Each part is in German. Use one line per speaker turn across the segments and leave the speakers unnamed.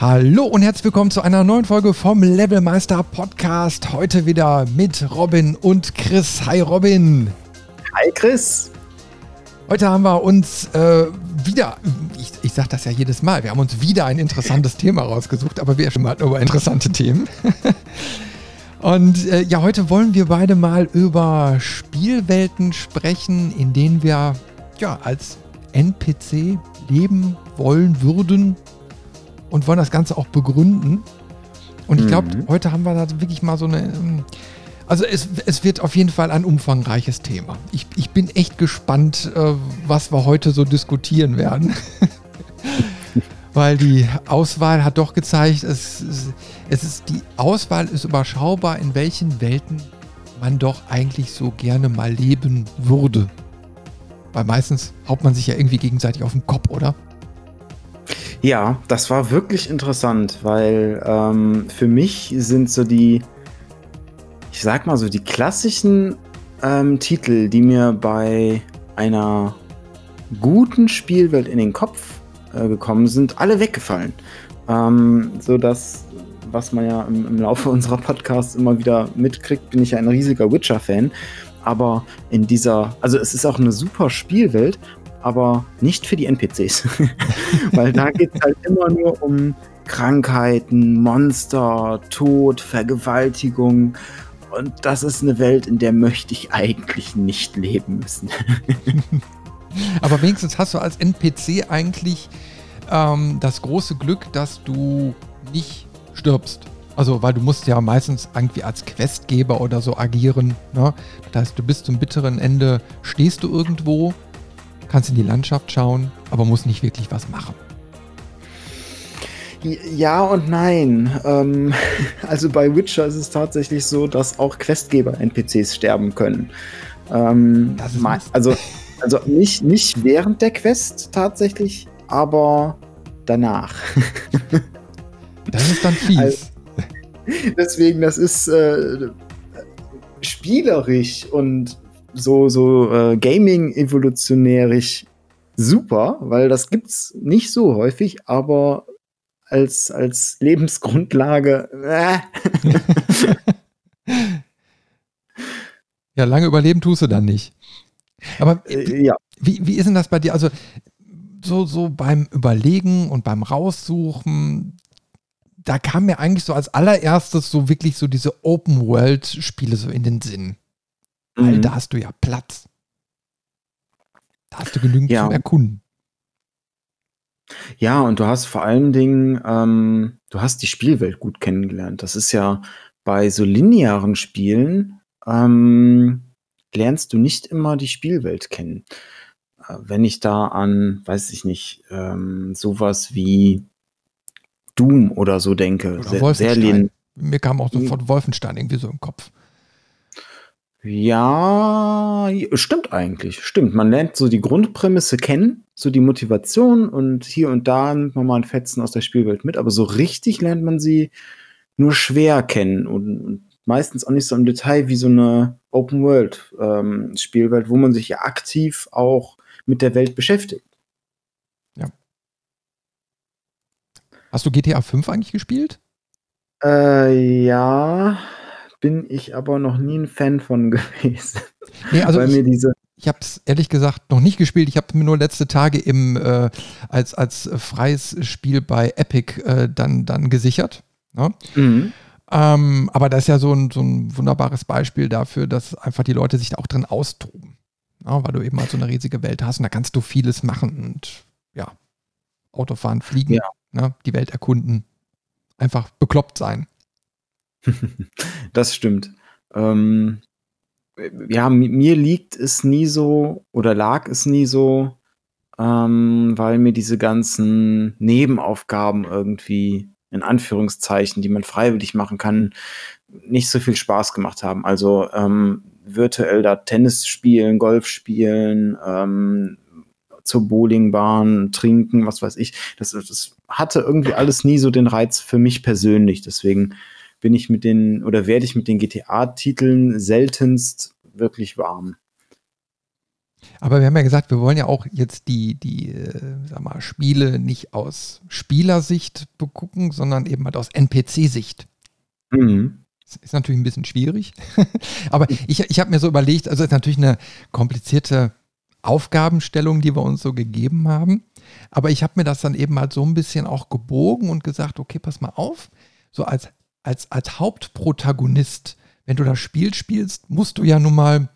Hallo und herzlich willkommen zu einer neuen Folge vom Levelmeister Podcast. Heute wieder mit Robin und Chris. Hi Robin.
Hi Chris.
Heute haben wir uns äh, wieder, ich, ich sage das ja jedes Mal, wir haben uns wieder ein interessantes Thema rausgesucht, aber wir schon mal über interessante Themen. und äh, ja, heute wollen wir beide mal über Spielwelten sprechen, in denen wir ja als NPC leben wollen würden und wollen das Ganze auch begründen. Und ich glaube, mhm. heute haben wir da wirklich mal so eine. Ähm, also es, es wird auf jeden Fall ein umfangreiches Thema. Ich, ich bin echt gespannt, äh, was wir heute so diskutieren werden. Weil die Auswahl hat doch gezeigt, es, es ist, die Auswahl ist überschaubar, in welchen Welten man doch eigentlich so gerne mal leben würde. Weil meistens haut man sich ja irgendwie gegenseitig auf den Kopf, oder?
Ja, das war wirklich interessant, weil ähm, für mich sind so die, ich sag mal so, die klassischen ähm, Titel, die mir bei einer guten Spielwelt in den Kopf äh, gekommen sind, alle weggefallen. Ähm, so dass, was man ja im, im Laufe unserer Podcasts immer wieder mitkriegt, bin ich ja ein riesiger Witcher-Fan. Aber in dieser, also es ist auch eine super Spielwelt, aber nicht für die NPCs. Weil da geht es halt immer nur um Krankheiten, Monster, Tod, Vergewaltigung. Und das ist eine Welt, in der möchte ich eigentlich nicht leben müssen.
aber wenigstens hast du als NPC eigentlich ähm, das große Glück, dass du nicht stirbst. Also, weil du musst ja meistens irgendwie als Questgeber oder so agieren. Ne? Das heißt, du bist zum bitteren Ende, stehst du irgendwo, kannst in die Landschaft schauen, aber musst nicht wirklich was machen.
Ja und nein. Ähm, also bei Witcher ist es tatsächlich so, dass auch Questgeber-NPCs sterben können. Ähm, also also nicht, nicht während der Quest tatsächlich, aber danach.
Das ist dann fies. Also,
deswegen, das ist äh, spielerisch und so, so äh, Gaming-evolutionärisch super, weil das gibt's nicht so häufig, aber als, als Lebensgrundlage. Äh.
ja, lange überleben tust du dann nicht. Aber äh, ja. wie, wie ist denn das bei dir? Also, so, so beim Überlegen und beim Raussuchen, da kam mir eigentlich so als allererstes so wirklich so diese Open-World-Spiele so in den Sinn. Weil mhm. da hast du ja Platz. Da hast du genügend ja. zum Erkunden.
Ja, und du hast vor allen Dingen, ähm, du hast die Spielwelt gut kennengelernt. Das ist ja bei so linearen Spielen, ähm, lernst du nicht immer die Spielwelt kennen. Äh, wenn ich da an, weiß ich nicht, ähm, sowas wie Doom oder so denke.
Oder sehr, sehr Mir kam auch sofort Wolfenstein irgendwie so im Kopf.
Ja, stimmt eigentlich. Stimmt. Man lernt so die Grundprämisse kennen, so die Motivation und hier und da nimmt man mal ein Fetzen aus der Spielwelt mit, aber so richtig lernt man sie nur schwer kennen und, und meistens auch nicht so im Detail wie so eine Open World ähm, Spielwelt, wo man sich ja aktiv auch mit der Welt beschäftigt.
Ja. Hast du GTA 5 eigentlich gespielt?
Äh, ja bin ich aber noch nie ein Fan von gewesen.
Nee, also ich, diese ich habe es ehrlich gesagt noch nicht gespielt. Ich habe mir nur letzte Tage im, äh, als, als freies Spiel bei Epic äh, dann, dann gesichert. Ne? Mhm. Ähm, aber das ist ja so ein, so ein wunderbares Beispiel dafür, dass einfach die Leute sich da auch drin austoben. Ne? Weil du eben halt so eine riesige Welt hast und da kannst du vieles machen und ja, Autofahren, fliegen, ja. ne? die Welt erkunden, einfach bekloppt sein.
Das stimmt. Ähm, ja, mir liegt es nie so oder lag es nie so, ähm, weil mir diese ganzen Nebenaufgaben irgendwie in Anführungszeichen, die man freiwillig machen kann, nicht so viel Spaß gemacht haben. Also ähm, virtuell da Tennis spielen, Golf spielen, ähm, zur Bowlingbahn, trinken, was weiß ich. Das, das hatte irgendwie alles nie so den Reiz für mich persönlich. Deswegen bin ich mit den oder werde ich mit den GTA-Titeln seltenst wirklich warm.
Aber wir haben ja gesagt, wir wollen ja auch jetzt die, die äh, sag mal, Spiele nicht aus Spielersicht begucken, sondern eben halt aus NPC-Sicht. Mhm. Das ist natürlich ein bisschen schwierig. Aber ich, ich habe mir so überlegt, also ist natürlich eine komplizierte Aufgabenstellung, die wir uns so gegeben haben. Aber ich habe mir das dann eben halt so ein bisschen auch gebogen und gesagt, okay, pass mal auf, so als, als, als Hauptprotagonist, wenn du das Spiel spielst, musst du ja nun mal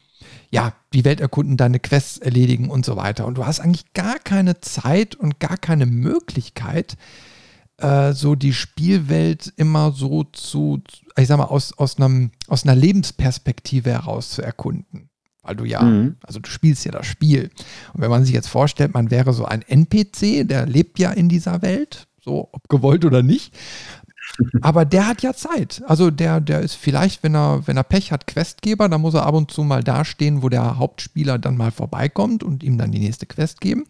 ja, die Welt erkunden, deine Quests erledigen und so weiter. Und du hast eigentlich gar keine Zeit und gar keine Möglichkeit, äh, so die Spielwelt immer so zu, ich sag mal, aus, aus, einem, aus einer Lebensperspektive heraus zu erkunden. Weil du ja, mhm. also du spielst ja das Spiel. Und wenn man sich jetzt vorstellt, man wäre so ein NPC, der lebt ja in dieser Welt, so ob gewollt oder nicht. Aber der hat ja Zeit. Also der, der ist vielleicht, wenn er, wenn er Pech hat, Questgeber, dann muss er ab und zu mal dastehen, wo der Hauptspieler dann mal vorbeikommt und ihm dann die nächste Quest geben.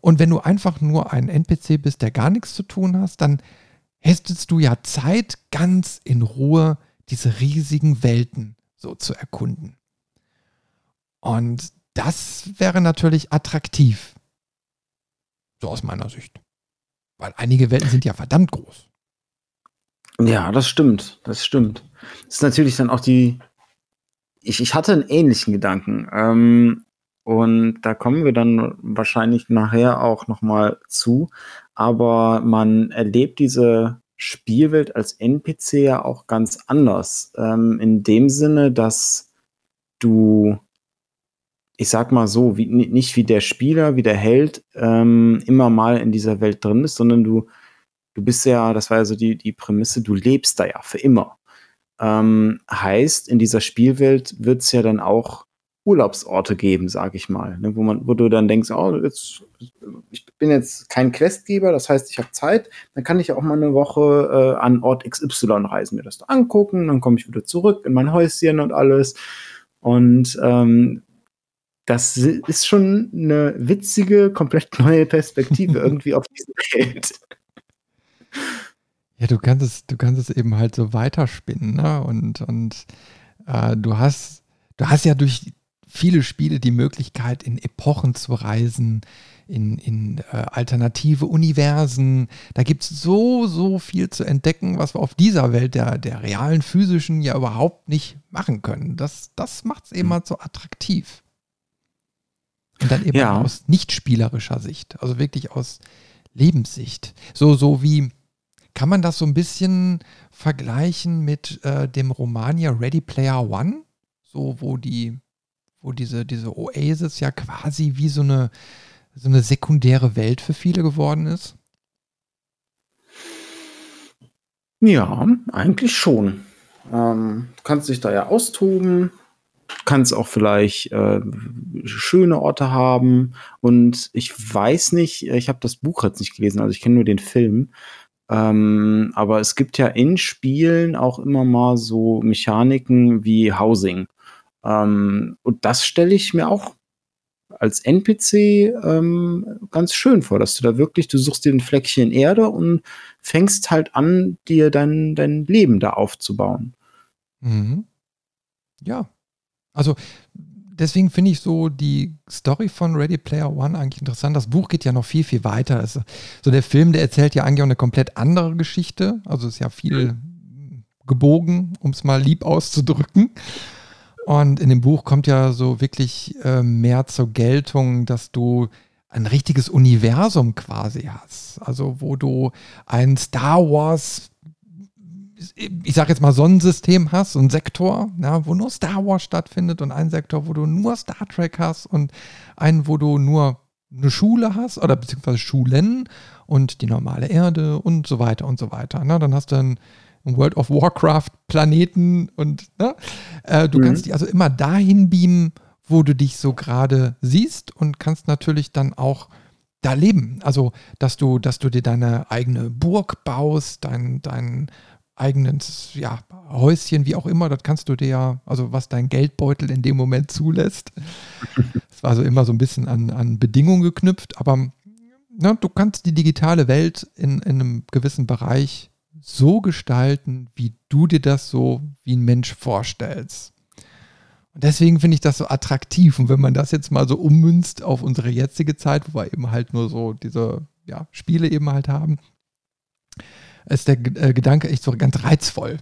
Und wenn du einfach nur ein NPC bist, der gar nichts zu tun hast, dann hättest du ja Zeit, ganz in Ruhe diese riesigen Welten so zu erkunden. Und das wäre natürlich attraktiv. So aus meiner Sicht. Weil einige Welten sind ja verdammt groß.
Ja, das stimmt. Das stimmt. Das ist natürlich dann auch die. Ich, ich hatte einen ähnlichen Gedanken. Ähm, und da kommen wir dann wahrscheinlich nachher auch nochmal zu. Aber man erlebt diese Spielwelt als NPC ja auch ganz anders. Ähm, in dem Sinne, dass du, ich sag mal so, wie, nicht wie der Spieler, wie der Held ähm, immer mal in dieser Welt drin ist, sondern du du bist ja, das war ja so die, die Prämisse, du lebst da ja für immer. Ähm, heißt, in dieser Spielwelt wird es ja dann auch Urlaubsorte geben, sag ich mal, ne, wo man, wo du dann denkst, oh, jetzt, ich bin jetzt kein Questgeber, das heißt, ich habe Zeit, dann kann ich auch mal eine Woche äh, an Ort XY reisen, mir das da angucken, dann komme ich wieder zurück in mein Häuschen und alles. Und ähm, das ist schon eine witzige, komplett neue Perspektive irgendwie auf diese Welt.
Ja, du kannst es, du kannst es eben halt so weiterspinnen, ne? Und, und äh, du hast, du hast ja durch viele Spiele die Möglichkeit, in Epochen zu reisen, in, in äh, alternative Universen. Da gibt es so, so viel zu entdecken, was wir auf dieser Welt der, der realen physischen ja überhaupt nicht machen können. Das, das macht es eben hm. halt so attraktiv. Und dann eben ja. aus nicht spielerischer Sicht, also wirklich aus Lebenssicht. So, so wie kann man das so ein bisschen vergleichen mit äh, dem Roman ja Ready Player One? So, wo die, wo diese, diese Oasis ja quasi wie so eine, so eine sekundäre Welt für viele geworden ist?
Ja, eigentlich schon. Ähm, du kannst dich da ja austoben, kannst auch vielleicht äh, schöne Orte haben. Und ich weiß nicht, ich habe das Buch jetzt nicht gelesen, also ich kenne nur den Film. Ähm, aber es gibt ja in Spielen auch immer mal so Mechaniken wie Housing. Ähm, und das stelle ich mir auch als NPC ähm, ganz schön vor, dass du da wirklich, du suchst dir ein Fleckchen Erde und fängst halt an, dir dein, dein Leben da aufzubauen.
Mhm. Ja. Also deswegen finde ich so die Story von Ready Player One eigentlich interessant. Das Buch geht ja noch viel, viel weiter. Also, so der Film, der erzählt ja eigentlich auch eine komplett andere Geschichte. Also ist ja viel gebogen, um es mal lieb auszudrücken. Und in dem Buch kommt ja so wirklich äh, mehr zur Geltung, dass du ein richtiges Universum quasi hast. Also wo du ein Star Wars ich sag jetzt mal, Sonnensystem hast, so ein Sektor, ja, wo nur Star Wars stattfindet und einen Sektor, wo du nur Star Trek hast und einen, wo du nur eine Schule hast oder beziehungsweise Schulen und die normale Erde und so weiter und so weiter. Ne? Dann hast du einen World of Warcraft Planeten und ne? äh, du mhm. kannst dich also immer dahin beamen, wo du dich so gerade siehst und kannst natürlich dann auch da leben. Also, dass du, dass du dir deine eigene Burg baust, dein, dein eigenes ja, Häuschen, wie auch immer, das kannst du dir ja, also was dein Geldbeutel in dem Moment zulässt. Es war so immer so ein bisschen an, an Bedingungen geknüpft, aber na, du kannst die digitale Welt in, in einem gewissen Bereich so gestalten, wie du dir das so wie ein Mensch vorstellst. Und deswegen finde ich das so attraktiv. Und wenn man das jetzt mal so ummünzt auf unsere jetzige Zeit, wo wir eben halt nur so diese ja, Spiele eben halt haben, ist der äh, Gedanke echt so ganz reizvoll.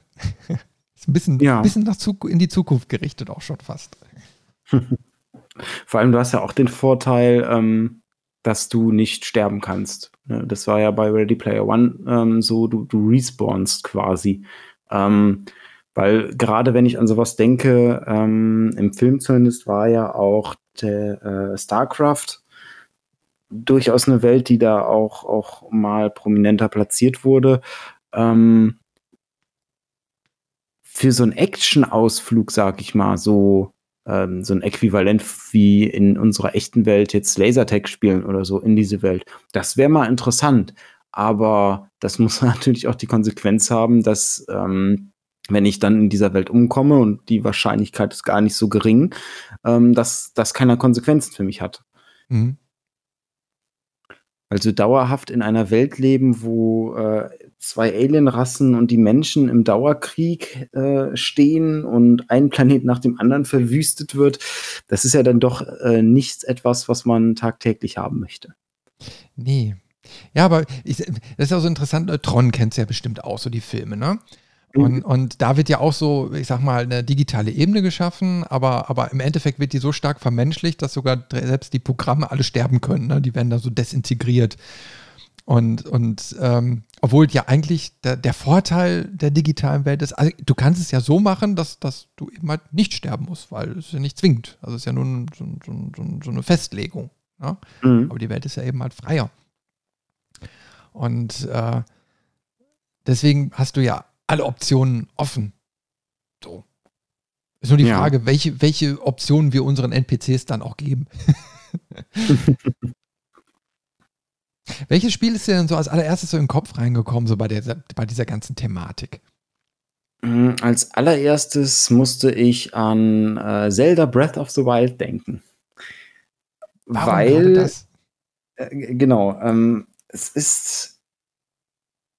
ist ein bisschen, ja. bisschen nach in die Zukunft gerichtet auch schon fast.
Vor allem, du hast ja auch den Vorteil, ähm, dass du nicht sterben kannst. Ne? Das war ja bei Ready Player One ähm, so, du, du respawnst quasi. Ähm, weil gerade wenn ich an sowas denke, ähm, im Film zumindest war ja auch der äh, StarCraft durchaus eine Welt, die da auch, auch mal prominenter platziert wurde. Ähm, für so einen Action-Ausflug, sag ich mal, so, ähm, so ein Äquivalent wie in unserer echten Welt jetzt Lasertag spielen oder so in diese Welt. Das wäre mal interessant. Aber das muss natürlich auch die Konsequenz haben, dass ähm, wenn ich dann in dieser Welt umkomme und die Wahrscheinlichkeit ist gar nicht so gering, ähm, dass das keine Konsequenzen für mich hat. Mhm. Also dauerhaft in einer Welt leben, wo äh, zwei Alienrassen und die Menschen im Dauerkrieg äh, stehen und ein Planet nach dem anderen verwüstet wird, das ist ja dann doch äh, nichts etwas, was man tagtäglich haben möchte.
Nee. Ja, aber ich, das ist ja so interessant. Äh, Tron kennt ja bestimmt auch so die Filme, ne? Und, mhm. und da wird ja auch so, ich sag mal, eine digitale Ebene geschaffen, aber, aber im Endeffekt wird die so stark vermenschlicht, dass sogar selbst die Programme alle sterben können. Ne? Die werden da so desintegriert. Und, und ähm, obwohl ja eigentlich der, der, Vorteil der digitalen Welt ist, also du kannst es ja so machen, dass, dass du eben halt nicht sterben musst, weil es ja nicht zwingt. Also es ist ja nur so, so, so, so eine Festlegung. Ne? Mhm. Aber die Welt ist ja eben halt freier. Und äh, deswegen hast du ja alle Optionen offen. So. Ist nur die ja. Frage, welche, welche Optionen wir unseren NPCs dann auch geben. Welches Spiel ist dir denn so als allererstes so in den Kopf reingekommen, so bei, der, bei dieser ganzen Thematik?
Mm, als allererstes musste ich an äh, Zelda Breath of the Wild denken. Warum weil das? Äh, genau, ähm, es ist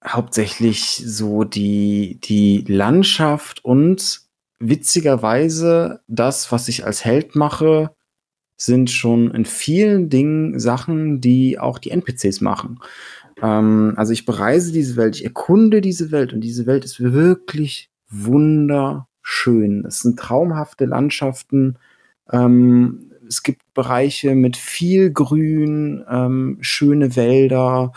hauptsächlich so die, die Landschaft und witzigerweise das, was ich als Held mache, sind schon in vielen Dingen Sachen, die auch die NPCs machen. Ähm, also ich bereise diese Welt, ich erkunde diese Welt und diese Welt ist wirklich wunderschön. Es sind traumhafte Landschaften. Ähm, es gibt Bereiche mit viel Grün, ähm, schöne Wälder,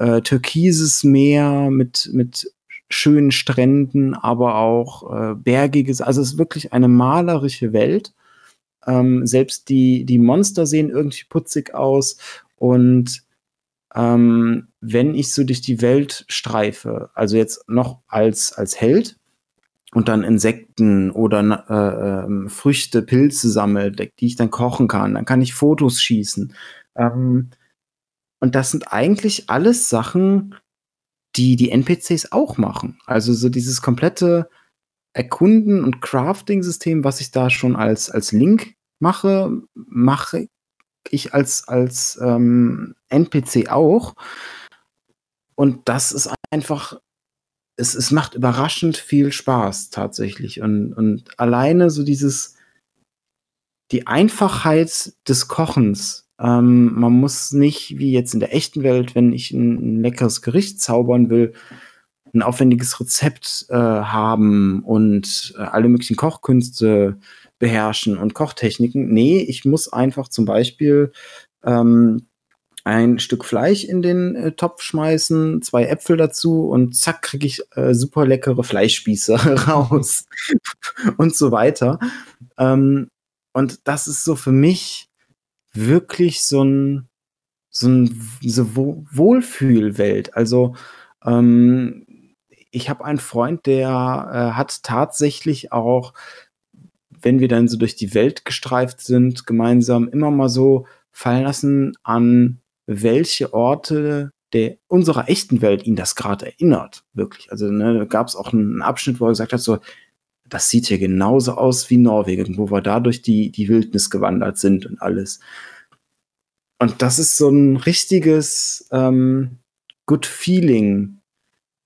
äh, türkises Meer mit, mit schönen Stränden, aber auch äh, bergiges. Also es ist wirklich eine malerische Welt. Ähm, selbst die, die Monster sehen irgendwie putzig aus. Und ähm, wenn ich so durch die Welt streife, also jetzt noch als, als Held und dann Insekten oder äh, äh, Früchte, Pilze sammle, die ich dann kochen kann, dann kann ich Fotos schießen. Ähm, und das sind eigentlich alles Sachen, die die NPCs auch machen. Also so dieses komplette Erkunden- und Crafting-System, was ich da schon als, als Link mache, mache ich als, als ähm, NPC auch. Und das ist einfach, es, es macht überraschend viel Spaß tatsächlich. Und, und alleine so dieses, die Einfachheit des Kochens ähm, man muss nicht, wie jetzt in der echten Welt, wenn ich ein, ein leckeres Gericht zaubern will, ein aufwendiges Rezept äh, haben und äh, alle möglichen Kochkünste beherrschen und Kochtechniken. Nee, ich muss einfach zum Beispiel ähm, ein Stück Fleisch in den äh, Topf schmeißen, zwei Äpfel dazu und zack, kriege ich äh, super leckere Fleischspieße raus und so weiter. Ähm, und das ist so für mich wirklich so ein so ein so Wohlfühlwelt. Also ähm, ich habe einen Freund, der äh, hat tatsächlich auch, wenn wir dann so durch die Welt gestreift sind, gemeinsam immer mal so fallen lassen, an welche Orte der unserer echten Welt ihn das gerade erinnert. Wirklich. Also ne, da gab es auch einen Abschnitt, wo er gesagt hat, so, das sieht hier genauso aus wie Norwegen, wo wir da durch die, die Wildnis gewandert sind und alles. Und das ist so ein richtiges ähm, Good Feeling,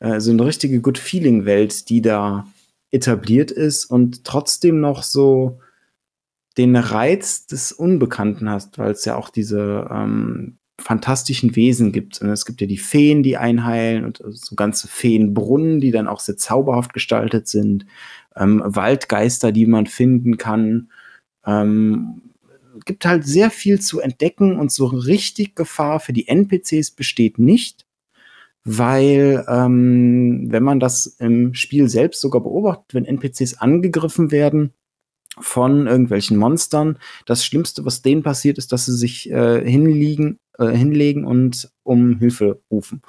äh, so eine richtige Good Feeling Welt, die da etabliert ist und trotzdem noch so den Reiz des Unbekannten hast, weil es ja auch diese ähm, fantastischen Wesen gibt. Und es gibt ja die Feen, die einheilen und so ganze Feenbrunnen, die dann auch sehr zauberhaft gestaltet sind. Ähm, Waldgeister, die man finden kann. Ähm, gibt halt sehr viel zu entdecken und so richtig Gefahr für die NPCs besteht nicht, weil ähm, wenn man das im Spiel selbst sogar beobachtet, wenn NPCs angegriffen werden, von irgendwelchen Monstern. Das Schlimmste, was denen passiert, ist, dass sie sich äh, hinlegen, äh, hinlegen und um Hilfe rufen.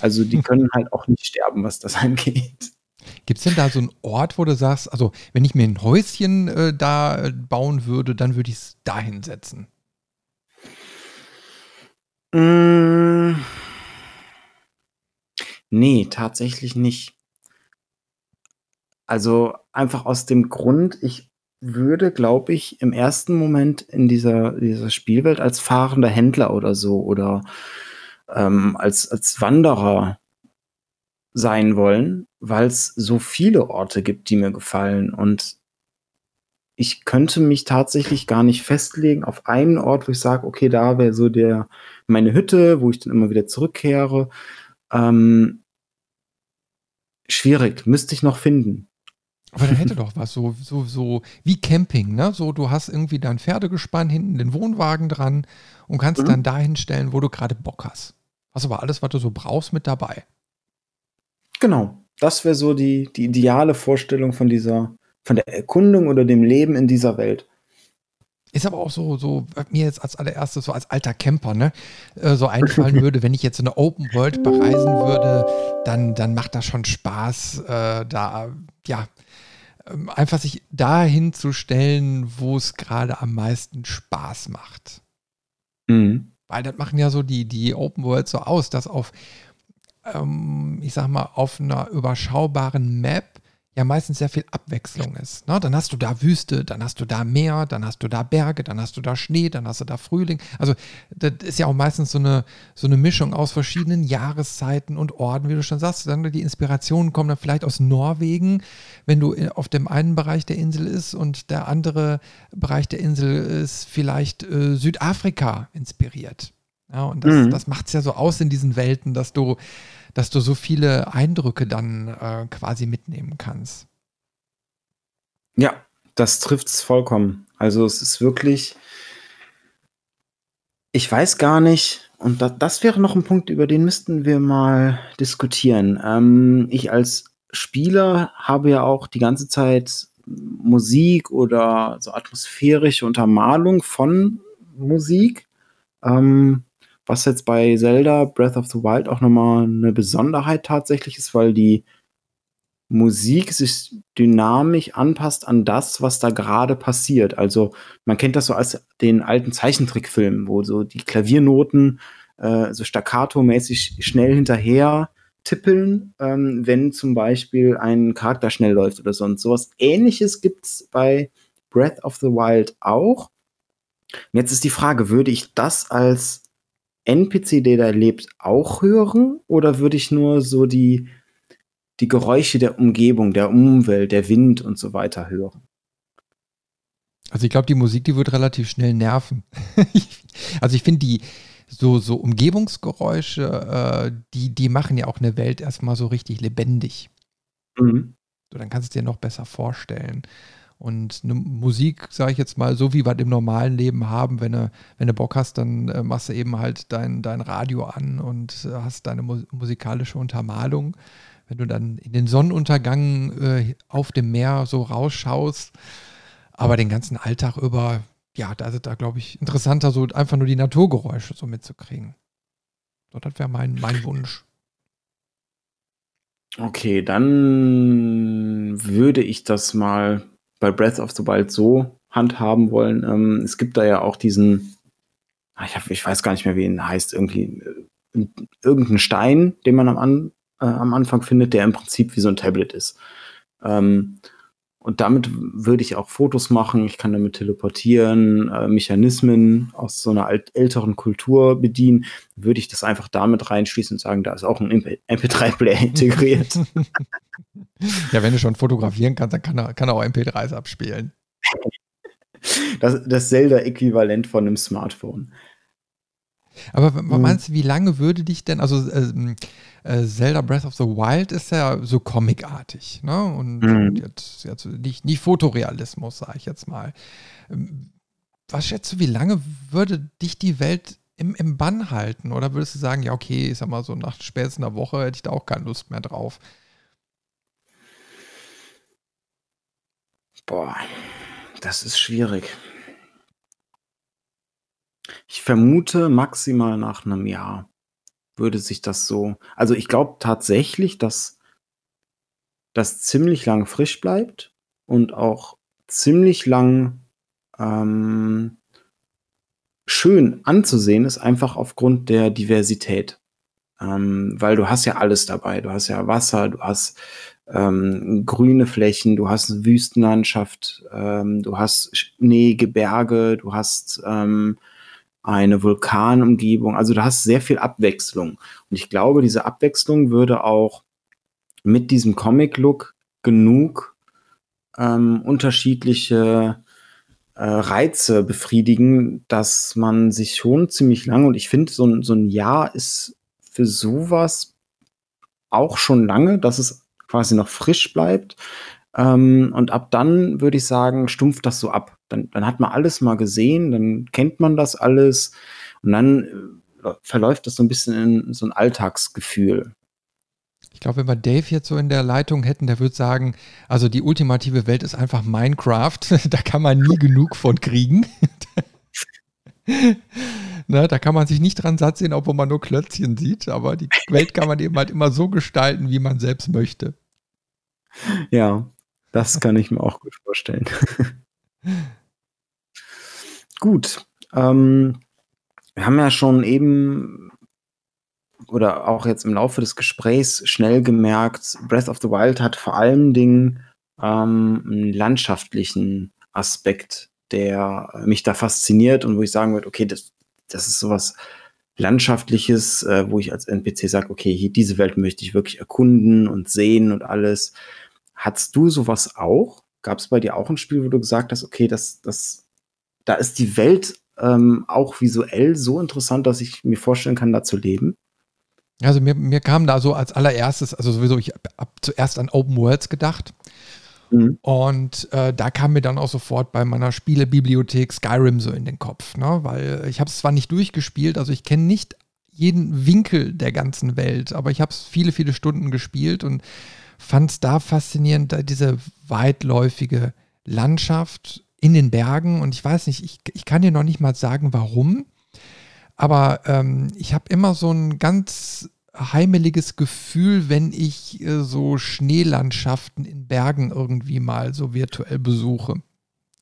Also die können halt auch nicht sterben, was das angeht.
Gibt es denn da so einen Ort, wo du sagst, also wenn ich mir ein Häuschen äh, da äh, bauen würde, dann würde ich es da hinsetzen?
Mm. Nee, tatsächlich nicht. Also einfach aus dem Grund, ich würde, glaube ich, im ersten Moment in dieser, dieser Spielwelt als fahrender Händler oder so oder ähm, als, als Wanderer sein wollen, weil es so viele Orte gibt, die mir gefallen. Und ich könnte mich tatsächlich gar nicht festlegen auf einen Ort, wo ich sage, okay, da wäre so der meine Hütte, wo ich dann immer wieder zurückkehre. Ähm, schwierig, müsste ich noch finden.
Aber da hätte doch was, so, so, so wie Camping, ne? So, du hast irgendwie dein Pferdegespann hinten den Wohnwagen dran und kannst mhm. dann dahin stellen, wo du gerade Bock hast. Hast aber alles, was du so brauchst, mit dabei.
Genau. Das wäre so die, die ideale Vorstellung von dieser, von der Erkundung oder dem Leben in dieser Welt.
Ist aber auch so, so mir jetzt als allererstes, so als alter Camper, ne, äh, so einfallen würde, wenn ich jetzt eine Open World bereisen würde, dann, dann macht das schon Spaß, äh, da, ja, einfach sich dahin zu stellen, wo es gerade am meisten Spaß macht. Mhm. Weil das machen ja so die, die Open World so aus, dass auf, ähm, ich sag mal, auf einer überschaubaren Map ja meistens sehr viel Abwechslung ist. Ne? Dann hast du da Wüste, dann hast du da Meer, dann hast du da Berge, dann hast du da Schnee, dann hast du da Frühling. Also das ist ja auch meistens so eine, so eine Mischung aus verschiedenen Jahreszeiten und Orten, wie du schon sagst. Dann die Inspirationen kommen dann vielleicht aus Norwegen, wenn du auf dem einen Bereich der Insel ist und der andere Bereich der Insel ist vielleicht äh, Südafrika inspiriert. Ja, und das, mhm. das macht es ja so aus in diesen Welten, dass du dass du so viele Eindrücke dann äh, quasi mitnehmen kannst.
Ja, das trifft es vollkommen. Also es ist wirklich, ich weiß gar nicht, und da, das wäre noch ein Punkt, über den müssten wir mal diskutieren. Ähm, ich als Spieler habe ja auch die ganze Zeit Musik oder so atmosphärische Untermalung von Musik. Ähm, was jetzt bei Zelda Breath of the Wild auch nochmal eine Besonderheit tatsächlich ist, weil die Musik sich dynamisch anpasst an das, was da gerade passiert. Also man kennt das so als den alten Zeichentrickfilm, wo so die Klaviernoten äh, so staccato-mäßig schnell hinterher tippeln, ähm, wenn zum Beispiel ein Charakter schnell läuft oder so. Und sowas ähnliches gibt es bei Breath of the Wild auch. Jetzt ist die Frage, würde ich das als NPC, der da lebt, auch hören? Oder würde ich nur so die, die Geräusche der Umgebung, der Umwelt, der Wind und so weiter hören?
Also ich glaube, die Musik, die wird relativ schnell nerven. also ich finde die so, so Umgebungsgeräusche, äh, die, die machen ja auch eine Welt erstmal so richtig lebendig. Mhm. So, dann kannst du dir noch besser vorstellen. Und eine Musik, sage ich jetzt mal, so wie wir im normalen Leben haben, wenn du, wenn du Bock hast, dann äh, machst du eben halt dein, dein Radio an und äh, hast deine mu musikalische Untermalung. Wenn du dann in den Sonnenuntergang äh, auf dem Meer so rausschaust, aber den ganzen Alltag über, ja, da ist da, glaube ich, interessanter, so einfach nur die Naturgeräusche so mitzukriegen. So, das wäre mein, mein Wunsch.
Okay, dann würde ich das mal bei Breath of the Wild so handhaben wollen. Ähm, es gibt da ja auch diesen, ah, ich, hab, ich weiß gar nicht mehr, wie ihn heißt, irgendwie äh, irgendeinen Stein, den man am, an, äh, am Anfang findet, der im Prinzip wie so ein Tablet ist. Ähm, und damit würde ich auch Fotos machen. Ich kann damit teleportieren, äh, Mechanismen aus so einer alt, älteren Kultur bedienen. Würde ich das einfach damit reinschließen und sagen, da ist auch ein MP3-Player integriert.
ja, wenn du schon fotografieren kannst, dann kann er, kann er auch MP3s abspielen.
das, das Zelda-Äquivalent von einem Smartphone.
Aber mhm. meinst du, wie lange würde dich denn, also äh, äh, Zelda Breath of the Wild ist ja so comicartig, ne? Und, mhm. und jetzt, jetzt nicht, nicht Fotorealismus, sage ich jetzt mal. Ähm, was schätzt du, wie lange würde dich die Welt im, im Bann halten? Oder würdest du sagen, ja, okay, ich sag mal, so nach spätestens einer Woche hätte ich da auch keine Lust mehr drauf?
Boah, das ist schwierig. Ich vermute maximal nach einem Jahr würde sich das so also, ich glaube tatsächlich, dass das ziemlich lang frisch bleibt und auch ziemlich lang, ähm schön anzusehen ist, einfach aufgrund der Diversität. Ähm, weil du hast ja alles dabei. Du hast ja Wasser, du hast ähm, grüne Flächen, du hast eine Wüstenlandschaft, ähm, du hast Schnee, Gebirge, du hast ähm, eine Vulkanumgebung. Also du hast sehr viel Abwechslung. Und ich glaube, diese Abwechslung würde auch mit diesem Comic-Look genug ähm, unterschiedliche äh, Reize befriedigen, dass man sich schon ziemlich lange, und ich finde, so, so ein Jahr ist für sowas auch schon lange, dass es quasi noch frisch bleibt. Ähm, und ab dann würde ich sagen, stumpft das so ab. Dann, dann hat man alles mal gesehen, dann kennt man das alles und dann äh, verläuft das so ein bisschen in so ein Alltagsgefühl.
Ich glaube, wenn wir Dave jetzt so in der Leitung hätten, der würde sagen, also die ultimative Welt ist einfach Minecraft. da kann man nie genug von kriegen. ne, da kann man sich nicht dran satt sehen, obwohl man nur Klötzchen sieht, aber die Welt kann man eben halt immer so gestalten, wie man selbst möchte.
Ja, das kann ich mir auch gut vorstellen. gut. Ähm, wir haben ja schon eben oder auch jetzt im Laufe des Gesprächs schnell gemerkt, Breath of the Wild hat vor allen Dingen ähm, einen landschaftlichen Aspekt, der mich da fasziniert und wo ich sagen würde, okay, das, das ist sowas Landschaftliches, äh, wo ich als NPC sage, okay, hier diese Welt möchte ich wirklich erkunden und sehen und alles. Hattest du sowas auch? Gab es bei dir auch ein Spiel, wo du gesagt hast, okay, das, das, da ist die Welt ähm, auch visuell so interessant, dass ich mir vorstellen kann, da zu leben?
Also mir, mir kam da so als allererstes, also sowieso, ich habe zuerst an Open Worlds gedacht. Mhm. Und äh, da kam mir dann auch sofort bei meiner Spielebibliothek Skyrim so in den Kopf, ne? weil ich habe es zwar nicht durchgespielt, also ich kenne nicht jeden Winkel der ganzen Welt, aber ich habe es viele, viele Stunden gespielt und fand es da faszinierend, diese weitläufige Landschaft in den Bergen. Und ich weiß nicht, ich, ich kann dir noch nicht mal sagen, warum. Aber ähm, ich habe immer so ein ganz heimeliges Gefühl, wenn ich äh, so Schneelandschaften in Bergen irgendwie mal so virtuell besuche.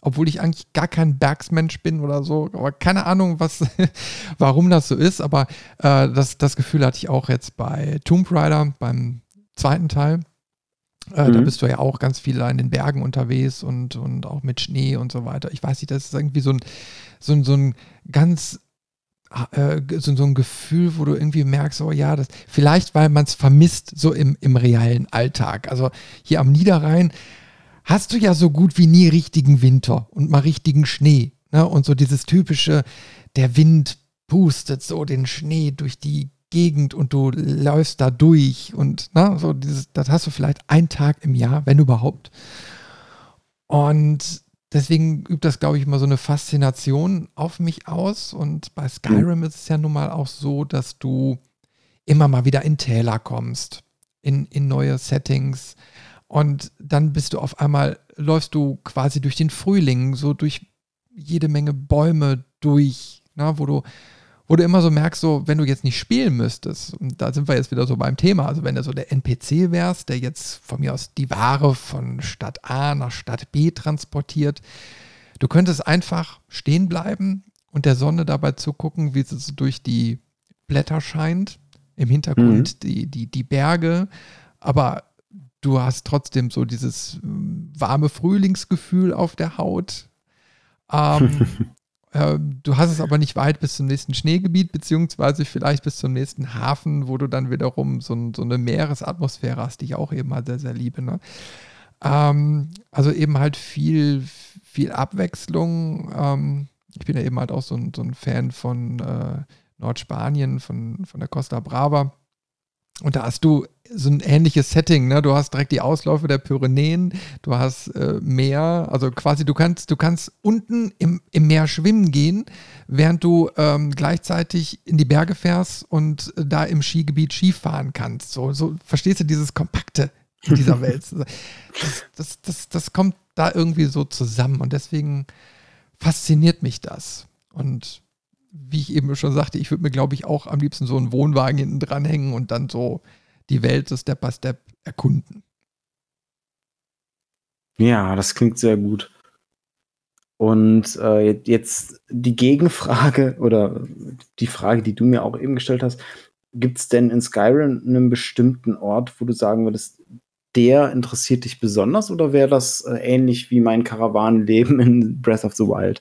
Obwohl ich eigentlich gar kein Bergsmensch bin oder so, aber keine Ahnung, was, warum das so ist. Aber äh, das, das Gefühl hatte ich auch jetzt bei Tomb Raider, beim zweiten Teil. Äh, mhm. Da bist du ja auch ganz viel in den Bergen unterwegs und, und auch mit Schnee und so weiter. Ich weiß nicht, das ist irgendwie so ein, so ein, so ein ganz äh, so, so, ein Gefühl, wo du irgendwie merkst, oh ja, das, vielleicht weil man es vermisst, so im, im realen Alltag. Also hier am Niederrhein hast du ja so gut wie nie richtigen Winter und mal richtigen Schnee. Ne? Und so dieses typische, der Wind pustet so den Schnee durch die Gegend und du läufst da durch und na, ne, so dieses, das hast du vielleicht einen Tag im Jahr, wenn überhaupt. Und deswegen übt das, glaube ich, immer so eine Faszination auf mich aus. Und bei Skyrim ist es ja nun mal auch so, dass du immer mal wieder in Täler kommst, in, in neue Settings. Und dann bist du auf einmal, läufst du quasi durch den Frühling, so durch jede Menge Bäume durch, na, wo du wo du immer so merkst, so, wenn du jetzt nicht spielen müsstest, und da sind wir jetzt wieder so beim Thema, also wenn du so der NPC wärst, der jetzt von mir aus die Ware von Stadt A nach Stadt B transportiert, du könntest einfach stehen bleiben und der Sonne dabei zugucken, wie sie so durch die Blätter scheint, im Hintergrund mhm. die, die, die Berge, aber du hast trotzdem so dieses ähm, warme Frühlingsgefühl auf der Haut. Ähm, du hast es aber nicht weit bis zum nächsten Schneegebiet, beziehungsweise vielleicht bis zum nächsten Hafen, wo du dann wiederum so, so eine Meeresatmosphäre hast, die ich auch eben halt sehr, sehr liebe. Ne? Ähm, also eben halt viel, viel Abwechslung. Ähm, ich bin ja eben halt auch so ein, so ein Fan von äh, Nordspanien, von, von der Costa Brava. Und da hast du so ein ähnliches Setting, ne? Du hast direkt die Ausläufe der Pyrenäen, du hast äh, Meer, also quasi du kannst, du kannst unten im, im Meer schwimmen gehen, während du ähm, gleichzeitig in die Berge fährst und äh, da im Skigebiet Skifahren kannst. So, so verstehst du dieses Kompakte in dieser Welt. Das, das, das, das kommt da irgendwie so zusammen und deswegen fasziniert mich das. Und wie ich eben schon sagte, ich würde mir, glaube ich, auch am liebsten so einen Wohnwagen hinten dranhängen und dann so die Welt so Step by Step erkunden.
Ja, das klingt sehr gut. Und äh, jetzt die Gegenfrage oder die Frage, die du mir auch eben gestellt hast, gibt es denn in Skyrim einen bestimmten Ort, wo du sagen würdest, der interessiert dich besonders oder wäre das äh, ähnlich wie mein Karawanenleben in Breath of the Wild?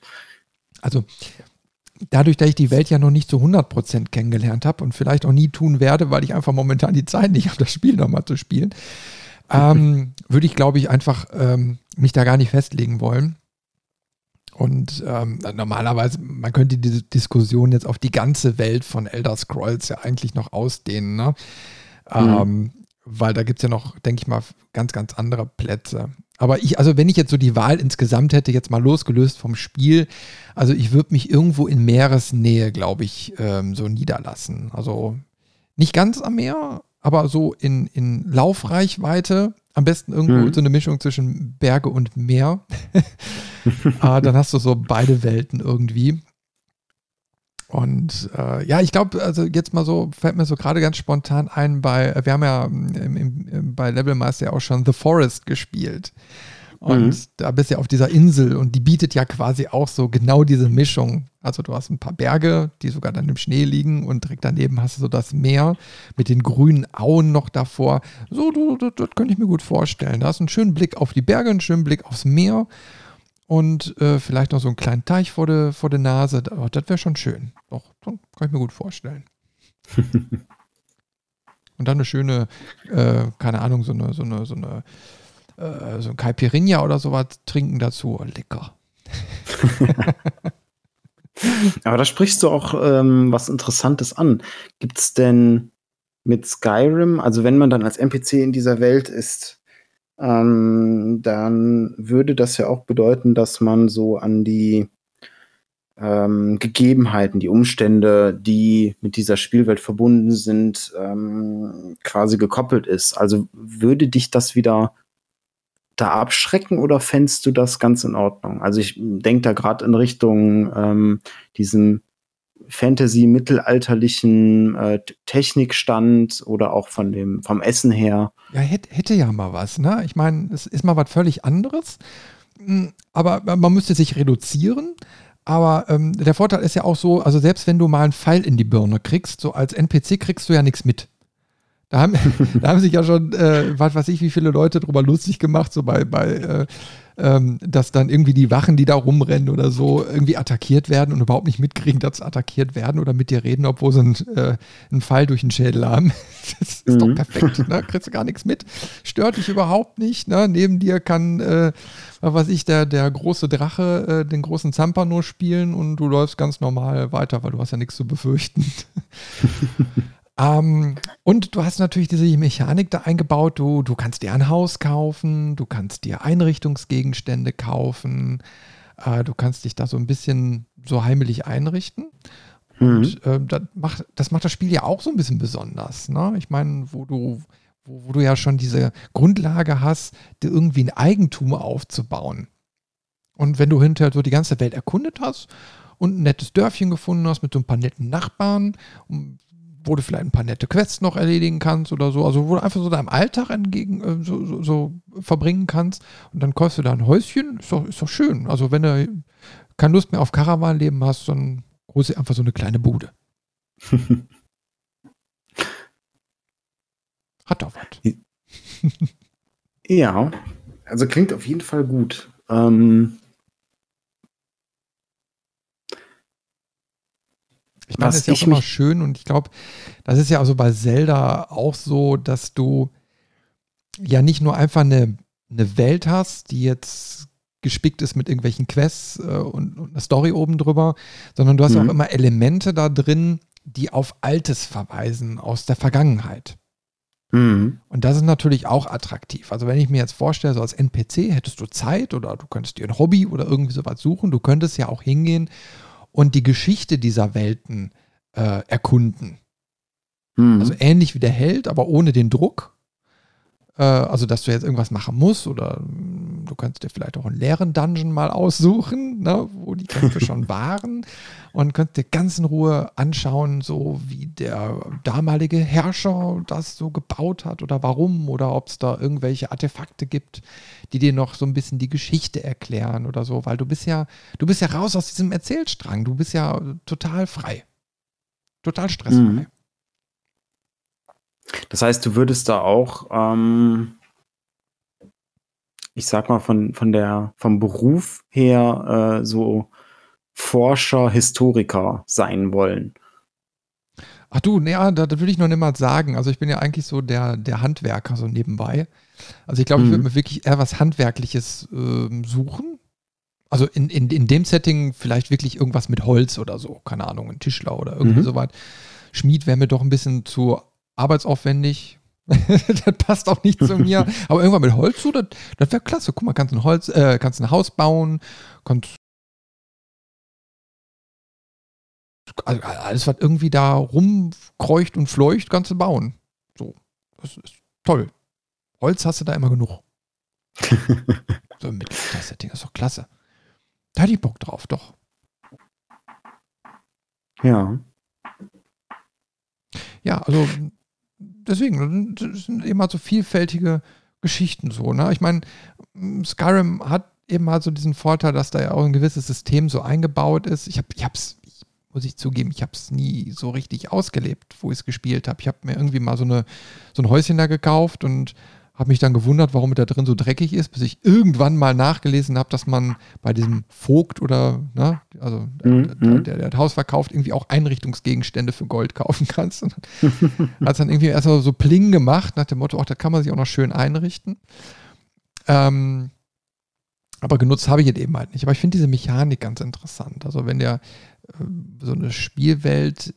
Also dadurch, dass ich die Welt ja noch nicht zu 100% kennengelernt habe und vielleicht auch nie tun werde, weil ich einfach momentan die Zeit nicht habe, das Spiel nochmal zu spielen, ähm, würde ich, glaube ich, einfach ähm, mich da gar nicht festlegen wollen. Und ähm, normalerweise, man könnte diese Diskussion jetzt auf die ganze Welt von Elder Scrolls ja eigentlich noch ausdehnen, ne? Mhm. Ähm, weil da gibt es ja noch, denke ich mal, ganz, ganz andere Plätze. Aber ich, also wenn ich jetzt so die Wahl insgesamt hätte, jetzt mal losgelöst vom Spiel, also ich würde mich irgendwo in Meeresnähe, glaube ich, ähm, so niederlassen. Also nicht ganz am Meer, aber so in, in Laufreichweite. Am besten irgendwo mhm. so eine Mischung zwischen Berge und Meer. ah, dann hast du so beide Welten irgendwie. Und äh, ja, ich glaube, also jetzt mal so, fällt mir so gerade ganz spontan ein, bei, wir haben ja im, im, bei Levelmeister ja auch schon The Forest gespielt. Und mhm. da bist du ja auf dieser Insel und die bietet ja quasi auch so genau diese Mischung. Also du hast ein paar Berge, die sogar dann im Schnee liegen und direkt daneben hast du so das Meer mit den grünen Auen noch davor. So, das, das könnte ich mir gut vorstellen. Da hast du einen schönen Blick auf die Berge, einen schönen Blick aufs Meer und äh, vielleicht noch so einen kleinen Teich vor der vor de Nase. Oh, das wäre schon schön. Doch, kann ich mir gut vorstellen. und dann eine schöne, äh, keine Ahnung, so eine, so eine, so eine, äh, so ein Caipirinha oder sowas trinken dazu. Oh, lecker.
Aber da sprichst du auch ähm, was Interessantes an. Gibt es denn mit Skyrim, also wenn man dann als NPC in dieser Welt ist, ähm, dann würde das ja auch bedeuten, dass man so an die ähm, Gegebenheiten, die Umstände, die mit dieser Spielwelt verbunden sind, ähm, quasi gekoppelt ist. Also würde dich das wieder da abschrecken oder fändest du das ganz in Ordnung? Also ich denke da gerade in Richtung ähm, diesem Fantasy-mittelalterlichen äh, Technikstand oder auch von dem, vom Essen her.
Ja, hätte, hätte ja mal was, ne? Ich meine, es ist mal was völlig anderes, hm, aber man müsste sich reduzieren. Aber ähm, der Vorteil ist ja auch so, also selbst wenn du mal einen Pfeil in die Birne kriegst, so als NPC kriegst du ja nichts mit. Da haben, da haben sich ja schon, äh, was weiß ich, wie viele Leute drüber lustig gemacht, so bei, bei äh, ähm, dass dann irgendwie die Wachen, die da rumrennen oder so, irgendwie attackiert werden und überhaupt nicht mitkriegen, dass sie attackiert werden oder mit dir reden, obwohl sie einen, äh, einen Fall durch den Schädel haben. Das ist mhm. doch perfekt, ne? Kriegst du gar nichts mit. Stört dich überhaupt nicht. Ne? Neben dir kann, äh, was weiß ich, der, der große Drache äh, den großen Zampano spielen und du läufst ganz normal weiter, weil du hast ja nichts zu befürchten. Ähm, und du hast natürlich diese Mechanik da eingebaut. Du, du kannst dir ein Haus kaufen, du kannst dir Einrichtungsgegenstände kaufen, äh, du kannst dich da so ein bisschen so heimelig einrichten. Mhm. Und äh, das, macht, das macht das Spiel ja auch so ein bisschen besonders. Ne? Ich meine, wo du, wo, wo du ja schon diese Grundlage hast, dir irgendwie ein Eigentum aufzubauen. Und wenn du hinterher so die ganze Welt erkundet hast und ein nettes Dörfchen gefunden hast mit so ein paar netten Nachbarn, wo du vielleicht ein paar nette Quests noch erledigen kannst oder so, also wo du einfach so deinem Alltag entgegen äh, so, so, so, verbringen kannst und dann kaufst du da ein Häuschen, ist doch, ist doch schön. Also wenn du keine Lust mehr auf Karawanleben hast, dann holst du einfach so eine kleine Bude. Hat doch was.
ja, also klingt auf jeden Fall gut. Ähm,
Ich meine, das ist ja auch immer schön und ich glaube, das ist ja also bei Zelda auch so, dass du ja nicht nur einfach eine, eine Welt hast, die jetzt gespickt ist mit irgendwelchen Quests äh, und, und einer Story oben drüber, sondern du hast mhm. auch immer Elemente da drin, die auf Altes verweisen aus der Vergangenheit. Mhm. Und das ist natürlich auch attraktiv. Also wenn ich mir jetzt vorstelle, so als NPC hättest du Zeit oder du könntest dir ein Hobby oder irgendwie sowas suchen, du könntest ja auch hingehen und die Geschichte dieser Welten äh, erkunden. Mhm. Also ähnlich wie der Held, aber ohne den Druck. Äh, also dass du jetzt irgendwas machen musst oder du kannst dir vielleicht auch einen leeren Dungeon mal aussuchen, ne, wo die Kämpfe schon waren und könntest dir ganz in Ruhe anschauen, so wie der damalige Herrscher das so gebaut hat oder warum oder ob es da irgendwelche Artefakte gibt, die dir noch so ein bisschen die Geschichte erklären oder so, weil du bist ja, du bist ja raus aus diesem Erzählstrang, du bist ja total frei. Total stressfrei. Mhm.
Das heißt, du würdest da auch ähm, ich sag mal, von, von der, vom Beruf her äh, so Forscher, Historiker sein wollen.
Ach du, naja, da, da würde ich noch nicht mal sagen. Also ich bin ja eigentlich so der, der Handwerker so nebenbei. Also ich glaube, mhm. ich würde mir wirklich eher was Handwerkliches äh, suchen. Also in, in, in dem Setting vielleicht wirklich irgendwas mit Holz oder so. Keine Ahnung, ein Tischler oder irgendwie mhm. sowas. Schmied wäre mir doch ein bisschen zu arbeitsaufwendig. das passt auch nicht zu mir. Aber irgendwann mit Holz so, das, das wäre klasse. Guck mal, kannst ein Holz, äh, kannst ein Haus bauen, kannst also alles, was irgendwie da rumkreucht und fleucht, kannst du bauen. So, das ist toll. Holz hast du da immer genug. so mit das Setting ist doch klasse. Da hätte ich Bock drauf, doch.
Ja.
Ja, also deswegen, das sind eben halt so vielfältige Geschichten so. Ne? Ich meine, Skyrim hat eben halt so diesen Vorteil, dass da ja auch ein gewisses System so eingebaut ist. Ich habe es, muss ich zugeben, ich habe es nie so richtig ausgelebt, wo ich es gespielt habe. Ich habe mir irgendwie mal so, eine, so ein Häuschen da gekauft und habe mich dann gewundert, warum es da drin so dreckig ist, bis ich irgendwann mal nachgelesen habe, dass man bei diesem Vogt oder, ne, also mhm. der, der, der, das Haus verkauft, irgendwie auch Einrichtungsgegenstände für Gold kaufen kannst. Und hat es dann irgendwie erstmal so Pling gemacht, nach dem Motto, ach, da kann man sich auch noch schön einrichten. Ähm, aber genutzt habe ich es eben halt nicht. Aber ich finde diese Mechanik ganz interessant. Also wenn der äh, so eine Spielwelt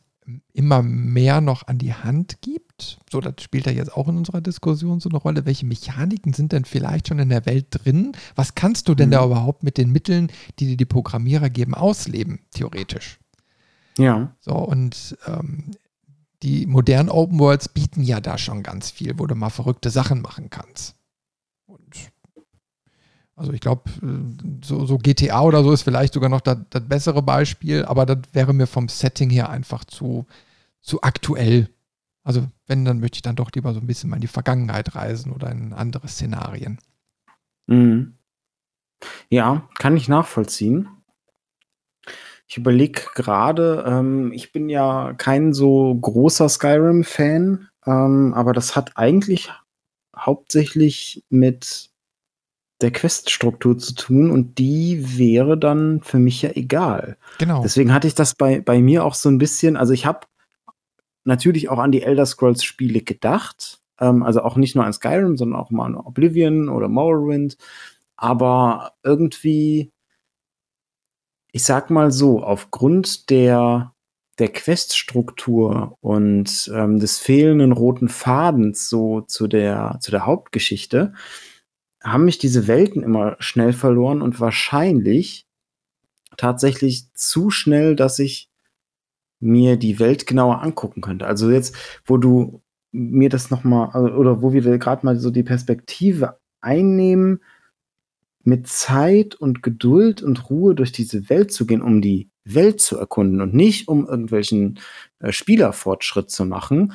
immer mehr noch an die Hand gibt. So, das spielt ja jetzt auch in unserer Diskussion so eine Rolle. Welche Mechaniken sind denn vielleicht schon in der Welt drin? Was kannst du denn mhm. da überhaupt mit den Mitteln, die dir die Programmierer geben, ausleben, theoretisch?
Ja.
So, und ähm, die modernen Open Worlds bieten ja da schon ganz viel, wo du mal verrückte Sachen machen kannst. Und also ich glaube, so, so, GTA oder so ist vielleicht sogar noch das, das, bessere Beispiel, aber das wäre mir vom Setting her einfach zu, zu aktuell. Also wenn, dann möchte ich dann doch lieber so ein bisschen mal in die Vergangenheit reisen oder in andere Szenarien.
Mhm. Ja, kann ich nachvollziehen. Ich überlege gerade, ähm, ich bin ja kein so großer Skyrim-Fan, ähm, aber das hat eigentlich hauptsächlich mit der Queststruktur zu tun und die wäre dann für mich ja egal.
Genau.
Deswegen hatte ich das bei, bei mir auch so ein bisschen, also ich habe natürlich auch an die Elder Scrolls Spiele gedacht, ähm, also auch nicht nur an Skyrim, sondern auch mal an Oblivion oder Morrowind, aber irgendwie, ich sag mal so, aufgrund der der Queststruktur und ähm, des fehlenden roten Fadens so zu der zu der Hauptgeschichte haben mich diese Welten immer schnell verloren und wahrscheinlich tatsächlich zu schnell, dass ich mir die Welt genauer angucken könnte. Also jetzt, wo du mir das noch mal also, oder wo wir gerade mal so die Perspektive einnehmen, mit Zeit und Geduld und Ruhe durch diese Welt zu gehen, um die Welt zu erkunden und nicht um irgendwelchen äh, Spielerfortschritt zu machen,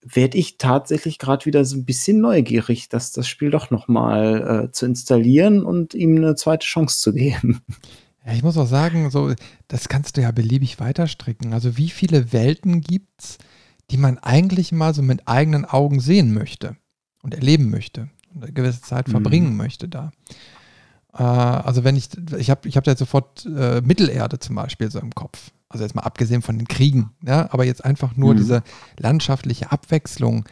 werde ich tatsächlich gerade wieder so ein bisschen neugierig, dass das Spiel doch noch mal äh, zu installieren und ihm eine zweite Chance zu geben.
Ja, ich muss auch sagen, so, das kannst du ja beliebig weiterstricken. Also wie viele Welten gibt es, die man eigentlich mal so mit eigenen Augen sehen möchte und erleben möchte und eine gewisse Zeit verbringen mhm. möchte da. Äh, also wenn ich, ich habe ich hab da sofort äh, Mittelerde zum Beispiel so im Kopf also jetzt mal abgesehen von den Kriegen, ja, aber jetzt einfach nur mhm. diese landschaftliche Abwechslung,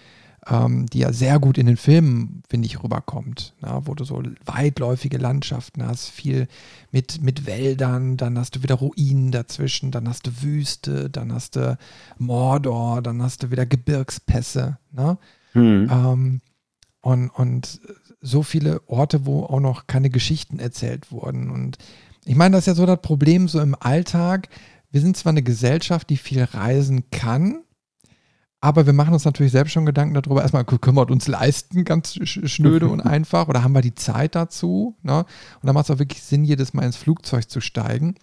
ähm, die ja sehr gut in den Filmen, finde ich, rüberkommt. Na, wo du so weitläufige Landschaften hast, viel mit, mit Wäldern, dann hast du wieder Ruinen dazwischen, dann hast du Wüste, dann hast du Mordor, dann hast du wieder Gebirgspässe. Ne? Hm. Ähm, und, und so viele Orte, wo auch noch keine Geschichten erzählt wurden. Und ich meine, das ist ja so das Problem so im Alltag. Wir sind zwar eine Gesellschaft, die viel reisen kann, aber wir machen uns natürlich selbst schon Gedanken darüber. Erstmal können wir uns leisten, ganz schnöde und einfach, oder haben wir die Zeit dazu? Ne? Und dann macht es auch wirklich Sinn, jedes Mal ins Flugzeug zu steigen.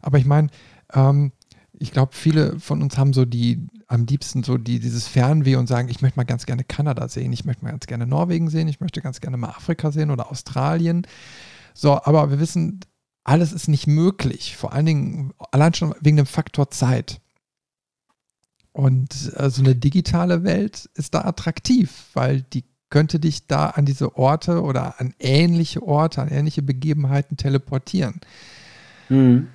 Aber ich meine, ähm, ich glaube, viele von uns haben so die, am liebsten so die, dieses Fernweh und sagen, ich möchte mal ganz gerne Kanada sehen, ich möchte mal ganz gerne Norwegen sehen, ich möchte ganz gerne mal Afrika sehen oder Australien. So, aber wir wissen, alles ist nicht möglich. Vor allen Dingen, allein schon wegen dem Faktor Zeit. Und äh, so eine digitale Welt ist da attraktiv, weil die könnte dich da an diese Orte oder an ähnliche Orte, an ähnliche Begebenheiten teleportieren. Mhm.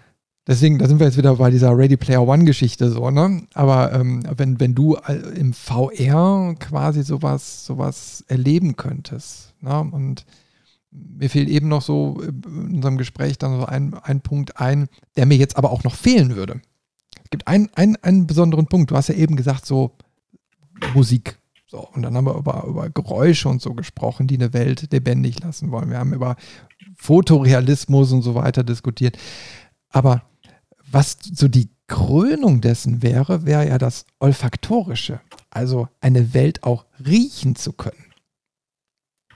Deswegen, da sind wir jetzt wieder bei dieser Ready Player One-Geschichte so, ne? Aber ähm, wenn, wenn du im VR quasi sowas, sowas erleben könntest, ne? Und mir fehlt eben noch so in unserem Gespräch dann so ein, ein Punkt ein, der mir jetzt aber auch noch fehlen würde. Es gibt einen, einen, einen besonderen Punkt. Du hast ja eben gesagt, so Musik. So, und dann haben wir über, über Geräusche und so gesprochen, die eine Welt lebendig lassen wollen. Wir haben über Fotorealismus und so weiter diskutiert. Aber was so die Krönung dessen wäre, wäre ja das Olfaktorische. Also eine Welt auch riechen zu können.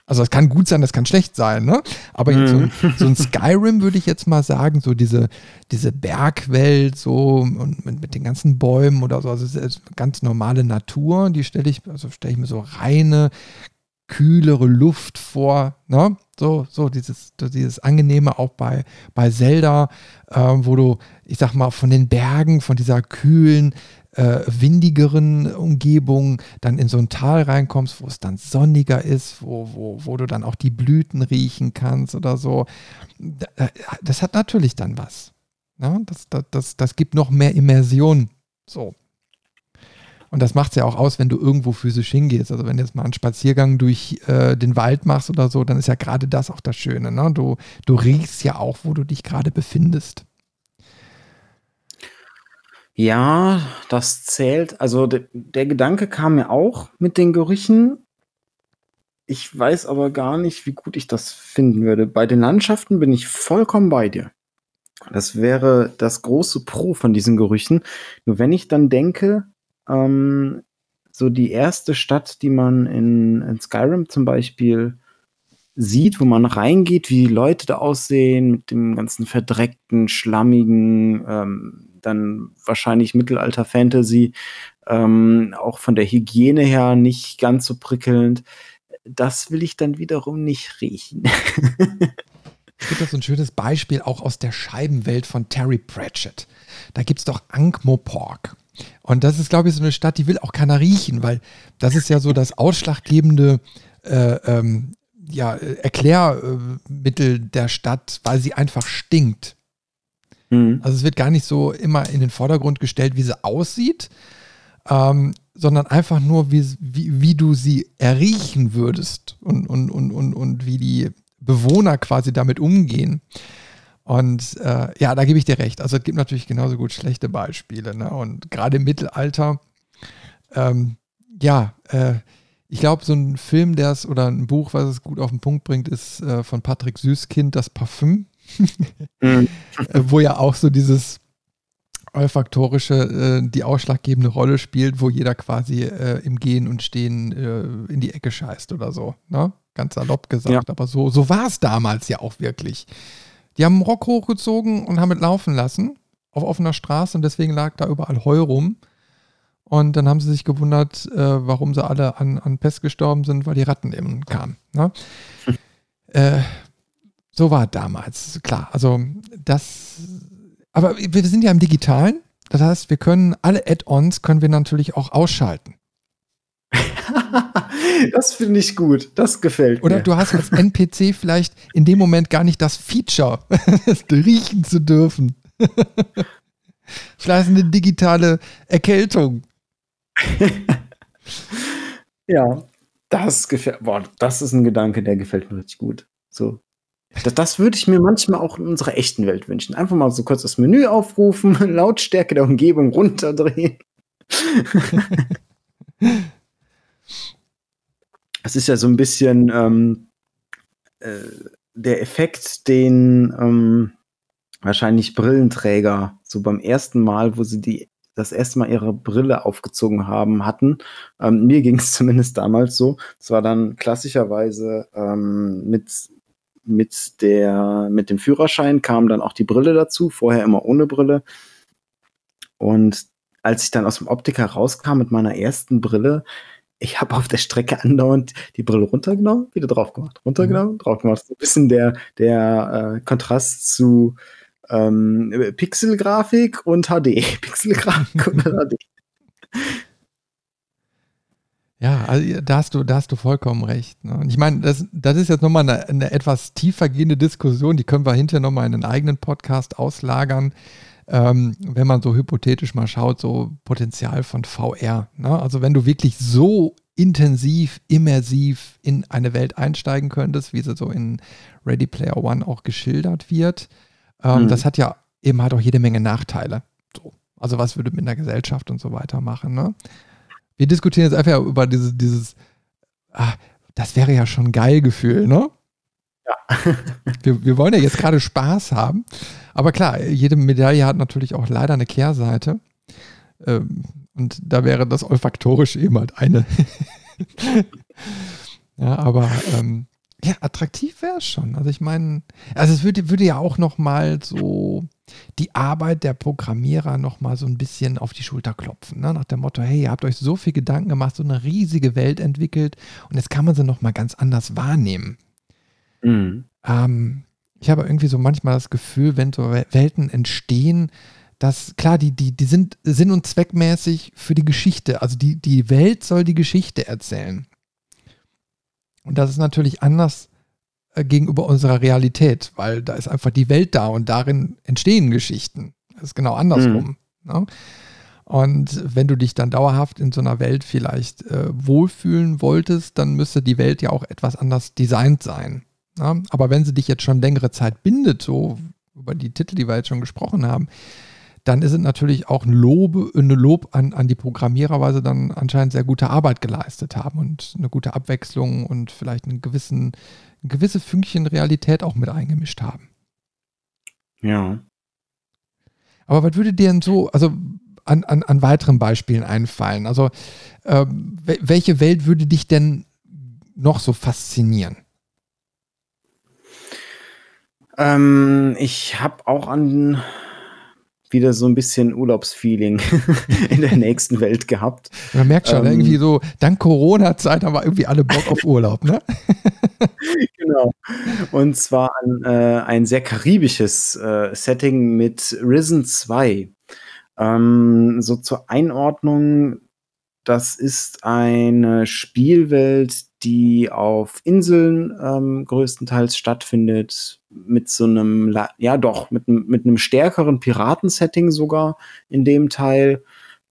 Also das kann gut sein, das kann schlecht sein, ne? Aber mm. so, so, ein Skyrim würde ich jetzt mal sagen, so diese, diese Bergwelt, so und mit, mit den ganzen Bäumen oder so, also ganz normale Natur, die stelle ich, also stelle ich mir so reine, kühlere Luft vor, ne? So, so dieses, dieses Angenehme auch bei, bei Zelda, äh, wo du, ich sag mal, von den Bergen, von dieser kühlen, äh, windigeren Umgebung dann in so ein Tal reinkommst, wo es dann sonniger ist, wo, wo, wo du dann auch die Blüten riechen kannst oder so. Das hat natürlich dann was. Ne? Das, das, das, das gibt noch mehr Immersion. So. Und das macht es ja auch aus, wenn du irgendwo physisch hingehst. Also wenn du jetzt mal einen Spaziergang durch äh, den Wald machst oder so, dann ist ja gerade das auch das Schöne. Ne? Du, du riechst ja auch, wo du dich gerade befindest.
Ja, das zählt. Also de der Gedanke kam mir auch mit den Gerüchen. Ich weiß aber gar nicht, wie gut ich das finden würde. Bei den Landschaften bin ich vollkommen bei dir. Das wäre das große Pro von diesen Gerüchen. Nur wenn ich dann denke, ähm, so die erste Stadt, die man in, in Skyrim zum Beispiel sieht, wo man reingeht, wie die Leute da aussehen, mit dem ganzen verdreckten, schlammigen, ähm, dann wahrscheinlich Mittelalter-Fantasy, ähm, auch von der Hygiene her nicht ganz so prickelnd. Das will ich dann wiederum nicht riechen.
Es gibt so ein schönes Beispiel auch aus der Scheibenwelt von Terry Pratchett. Da gibt es doch Ankh-Morpork. Und das ist, glaube ich, so eine Stadt, die will auch keiner riechen, weil das ist ja so das ausschlaggebende äh, ähm, ja, Erklärmittel der Stadt, weil sie einfach stinkt. Mhm. Also es wird gar nicht so immer in den Vordergrund gestellt, wie sie aussieht, ähm, sondern einfach nur, wie, wie, wie du sie erriechen würdest und, und, und, und, und wie die Bewohner quasi damit umgehen. Und äh, ja, da gebe ich dir recht. Also es gibt natürlich genauso gut schlechte Beispiele. Ne? Und gerade im Mittelalter, ähm, ja, äh, ich glaube, so ein Film, der es oder ein Buch, was es gut auf den Punkt bringt, ist äh, von Patrick Süßkind, Das Parfüm. Mhm. Äh, wo ja auch so dieses olfaktorische äh, die ausschlaggebende Rolle spielt, wo jeder quasi äh, im Gehen und Stehen in die Ecke scheißt oder so. Ne? Ganz salopp gesagt. Ja. Aber so, so war es damals ja auch wirklich. Die haben einen Rock hochgezogen und haben es laufen lassen auf offener Straße und deswegen lag da überall Heu rum. Und dann haben sie sich gewundert, äh, warum sie alle an, an Pest gestorben sind, weil die Ratten eben kamen. Ne? so war damals, klar. Also das, aber wir sind ja im Digitalen. Das heißt, wir können alle Add-ons können wir natürlich auch ausschalten.
das finde ich gut. Das gefällt
Oder mir. Oder du hast als NPC vielleicht in dem Moment gar nicht das Feature, riechen zu dürfen. vielleicht eine digitale Erkältung.
Ja, das gefällt boah, das ist ein Gedanke, der gefällt mir richtig gut. So. Das das würde ich mir manchmal auch in unserer echten Welt wünschen. Einfach mal so kurz das Menü aufrufen, Lautstärke der Umgebung runterdrehen. Es ist ja so ein bisschen, ähm, äh, der Effekt, den, ähm, wahrscheinlich Brillenträger so beim ersten Mal, wo sie die das erste Mal ihre Brille aufgezogen haben, hatten. Ähm, mir ging es zumindest damals so. Es war dann klassischerweise ähm, mit, mit, der, mit dem Führerschein kam dann auch die Brille dazu, vorher immer ohne Brille. Und als ich dann aus dem Optiker rauskam mit meiner ersten Brille, ich habe auf der Strecke andauernd die Brille runtergenommen, wieder drauf gemacht, runtergenommen, mhm. drauf gemacht. So ein bisschen der, der äh, Kontrast zu ähm, Pixelgrafik und HD. Pixelgrafik und HD.
Ja, also da hast du, da hast du vollkommen recht. Ne? Und ich meine, das, das ist jetzt nochmal eine, eine etwas tiefer gehende Diskussion, die können wir hinterher nochmal in einen eigenen Podcast auslagern, ähm, wenn man so hypothetisch mal schaut, so Potenzial von VR. Ne? Also wenn du wirklich so intensiv, immersiv in eine Welt einsteigen könntest, wie sie so in Ready Player One auch geschildert wird, ähm, mhm. Das hat ja eben halt auch jede Menge Nachteile. So. Also was würde mit einer Gesellschaft und so weiter machen. Ne? Wir diskutieren jetzt einfach über dieses, dieses ah, das wäre ja schon geil Gefühl, ne? Ja. wir, wir wollen ja jetzt gerade Spaß haben. Aber klar, jede Medaille hat natürlich auch leider eine Kehrseite. Ähm, und da wäre das olfaktorisch eben halt eine. ja, aber ähm, ja, attraktiv wäre es schon. Also ich meine, also es würde, würde ja auch noch mal so die Arbeit der Programmierer noch mal so ein bisschen auf die Schulter klopfen. Ne? Nach dem Motto, hey, ihr habt euch so viel Gedanken gemacht, so eine riesige Welt entwickelt und jetzt kann man sie noch mal ganz anders wahrnehmen. Mhm. Ähm, ich habe irgendwie so manchmal das Gefühl, wenn so Welten entstehen, dass, klar, die, die, die sind sinn- und zweckmäßig für die Geschichte. Also die, die Welt soll die Geschichte erzählen. Und das ist natürlich anders gegenüber unserer Realität, weil da ist einfach die Welt da und darin entstehen Geschichten. Das ist genau andersrum. Mhm. Ne? Und wenn du dich dann dauerhaft in so einer Welt vielleicht äh, wohlfühlen wolltest, dann müsste die Welt ja auch etwas anders designt sein. Ne? Aber wenn sie dich jetzt schon längere Zeit bindet, so über die Titel, die wir jetzt schon gesprochen haben, dann ist es natürlich auch ein Lob, eine Lob an, an die Programmierer, weil sie dann anscheinend sehr gute Arbeit geleistet haben und eine gute Abwechslung und vielleicht einen gewissen, gewisse Fünkchen Realität auch mit eingemischt haben.
Ja.
Aber was würde dir denn so, also an, an, an weiteren Beispielen einfallen? Also, äh, welche Welt würde dich denn noch so faszinieren?
Ähm, ich habe auch an wieder so ein bisschen Urlaubsfeeling in der nächsten Welt gehabt.
Man merkt schon, ähm, irgendwie so, dank Corona-Zeit haben wir irgendwie alle Bock auf Urlaub, ne?
genau. Und zwar ein, äh, ein sehr karibisches äh, Setting mit Risen 2. Ähm, so zur Einordnung, das ist eine Spielwelt, die auf Inseln ähm, größtenteils stattfindet, mit so einem, ja doch, mit, mit einem stärkeren Piratensetting sogar in dem Teil.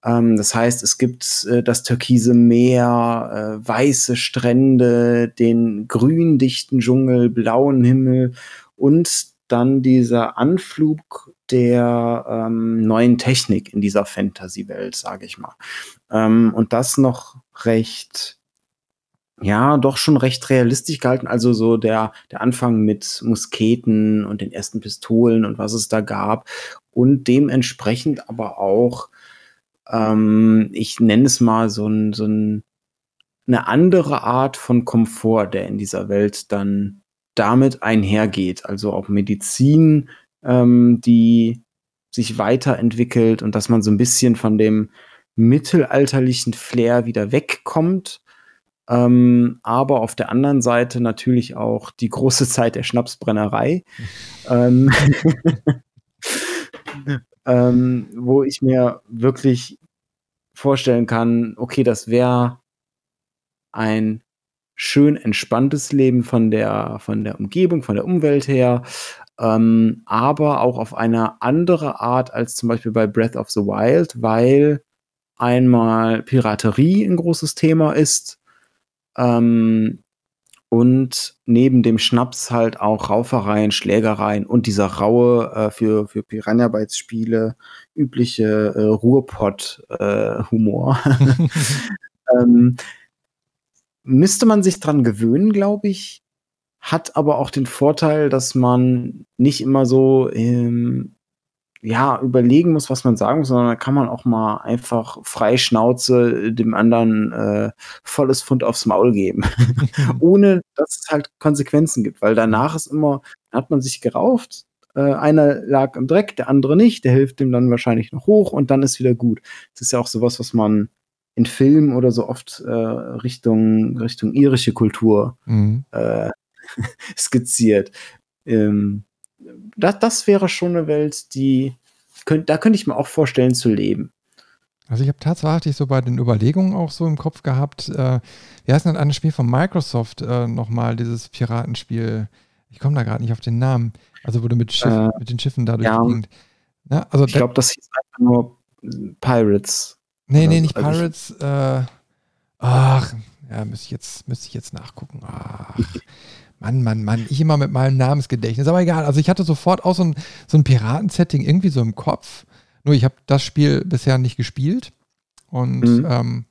Ähm, das heißt, es gibt äh, das türkise Meer, äh, weiße Strände, den gründichten Dschungel, blauen Himmel und dann dieser Anflug der ähm, neuen Technik in dieser Fantasy-Welt, sage ich mal. Ähm, und das noch recht ja, doch schon recht realistisch gehalten. Also so der, der Anfang mit Musketen und den ersten Pistolen und was es da gab. Und dementsprechend aber auch, ähm, ich nenne es mal so ein, so ein, eine andere Art von Komfort, der in dieser Welt dann damit einhergeht. Also auch Medizin, ähm, die sich weiterentwickelt und dass man so ein bisschen von dem mittelalterlichen Flair wieder wegkommt ähm, aber auf der anderen Seite natürlich auch die große Zeit der Schnapsbrennerei, ähm, ähm, wo ich mir wirklich vorstellen kann, okay, das wäre ein schön entspanntes Leben von der, von der Umgebung, von der Umwelt her, ähm, aber auch auf eine andere Art als zum Beispiel bei Breath of the Wild, weil einmal Piraterie ein großes Thema ist Ähm, und neben dem Schnaps halt auch Raufereien, Schlägereien und dieser raue, äh, für, für Piranha Bytes Spiele übliche äh, Ruhrpott-Humor. Äh, ähm, müsste man sich dran gewöhnen, glaube ich. Hat aber auch den Vorteil, dass man nicht immer so ähm, ja, überlegen muss, was man sagen muss, sondern da kann man auch mal einfach frei Schnauze dem anderen äh, volles Pfund aufs Maul geben. Ohne dass es halt Konsequenzen gibt, weil danach ist immer, hat man sich gerauft, äh, einer lag im Dreck, der andere nicht, der hilft dem dann wahrscheinlich noch hoch und dann ist wieder gut. Das ist ja auch sowas, was man in Filmen oder so oft äh, Richtung, Richtung irische Kultur mhm. äh, skizziert. Ähm, das, das wäre schon eine Welt, die könnt, da könnte ich mir auch vorstellen zu leben.
Also ich habe tatsächlich so bei den Überlegungen auch so im Kopf gehabt, äh, wie heißt denn ein Spiel von Microsoft äh, nochmal, dieses Piratenspiel, ich komme da gerade nicht auf den Namen, also wo du mit, Schiff, äh, mit den Schiffen dadurch
ja,
Ne?
Also ich glaube, das hieß einfach nur Pirates.
Nee, nee, nicht also Pirates. Äh, ach, ja, müsste ich jetzt, müsste ich jetzt nachgucken. Ach. Mann, Mann, Mann, ich immer mit meinem Namensgedächtnis. Aber egal, also ich hatte sofort auch so ein, so ein Piraten-Setting irgendwie so im Kopf. Nur ich habe das Spiel bisher nicht gespielt. Und mhm. ähm,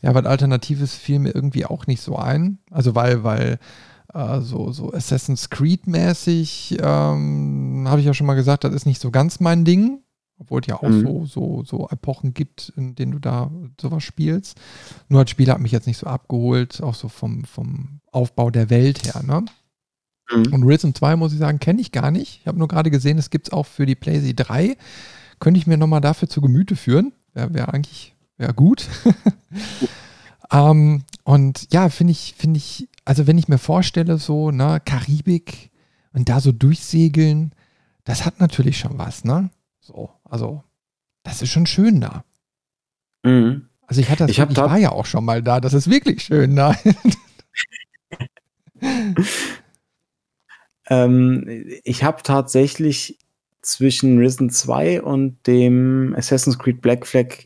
ja, was Alternatives fiel mir irgendwie auch nicht so ein. Also weil, weil äh, so, so Assassin's Creed-mäßig, ähm, habe ich ja schon mal gesagt, das ist nicht so ganz mein Ding. Obwohl es ja auch mhm. so, so, so Epochen gibt, in denen du da sowas spielst. Nur als Spieler hat mich jetzt nicht so abgeholt, auch so vom, vom Aufbau der Welt her. Ne? Mhm. Und Rhythm 2, muss ich sagen, kenne ich gar nicht. Ich habe nur gerade gesehen, es gibt es auch für die PlayStation 3. Könnte ich mir nochmal dafür zu Gemüte führen. Wäre wär eigentlich wär gut. ähm, und ja, finde ich, finde ich, also wenn ich mir vorstelle, so, ne, Karibik und da so durchsegeln, das hat natürlich schon was, ne? So, also, das ist schon schön da. Mhm. Also ich hatte das, ich, ich war ja auch schon mal da, das ist wirklich schön da.
ähm, ich habe tatsächlich zwischen Risen 2 und dem Assassin's Creed Black Flag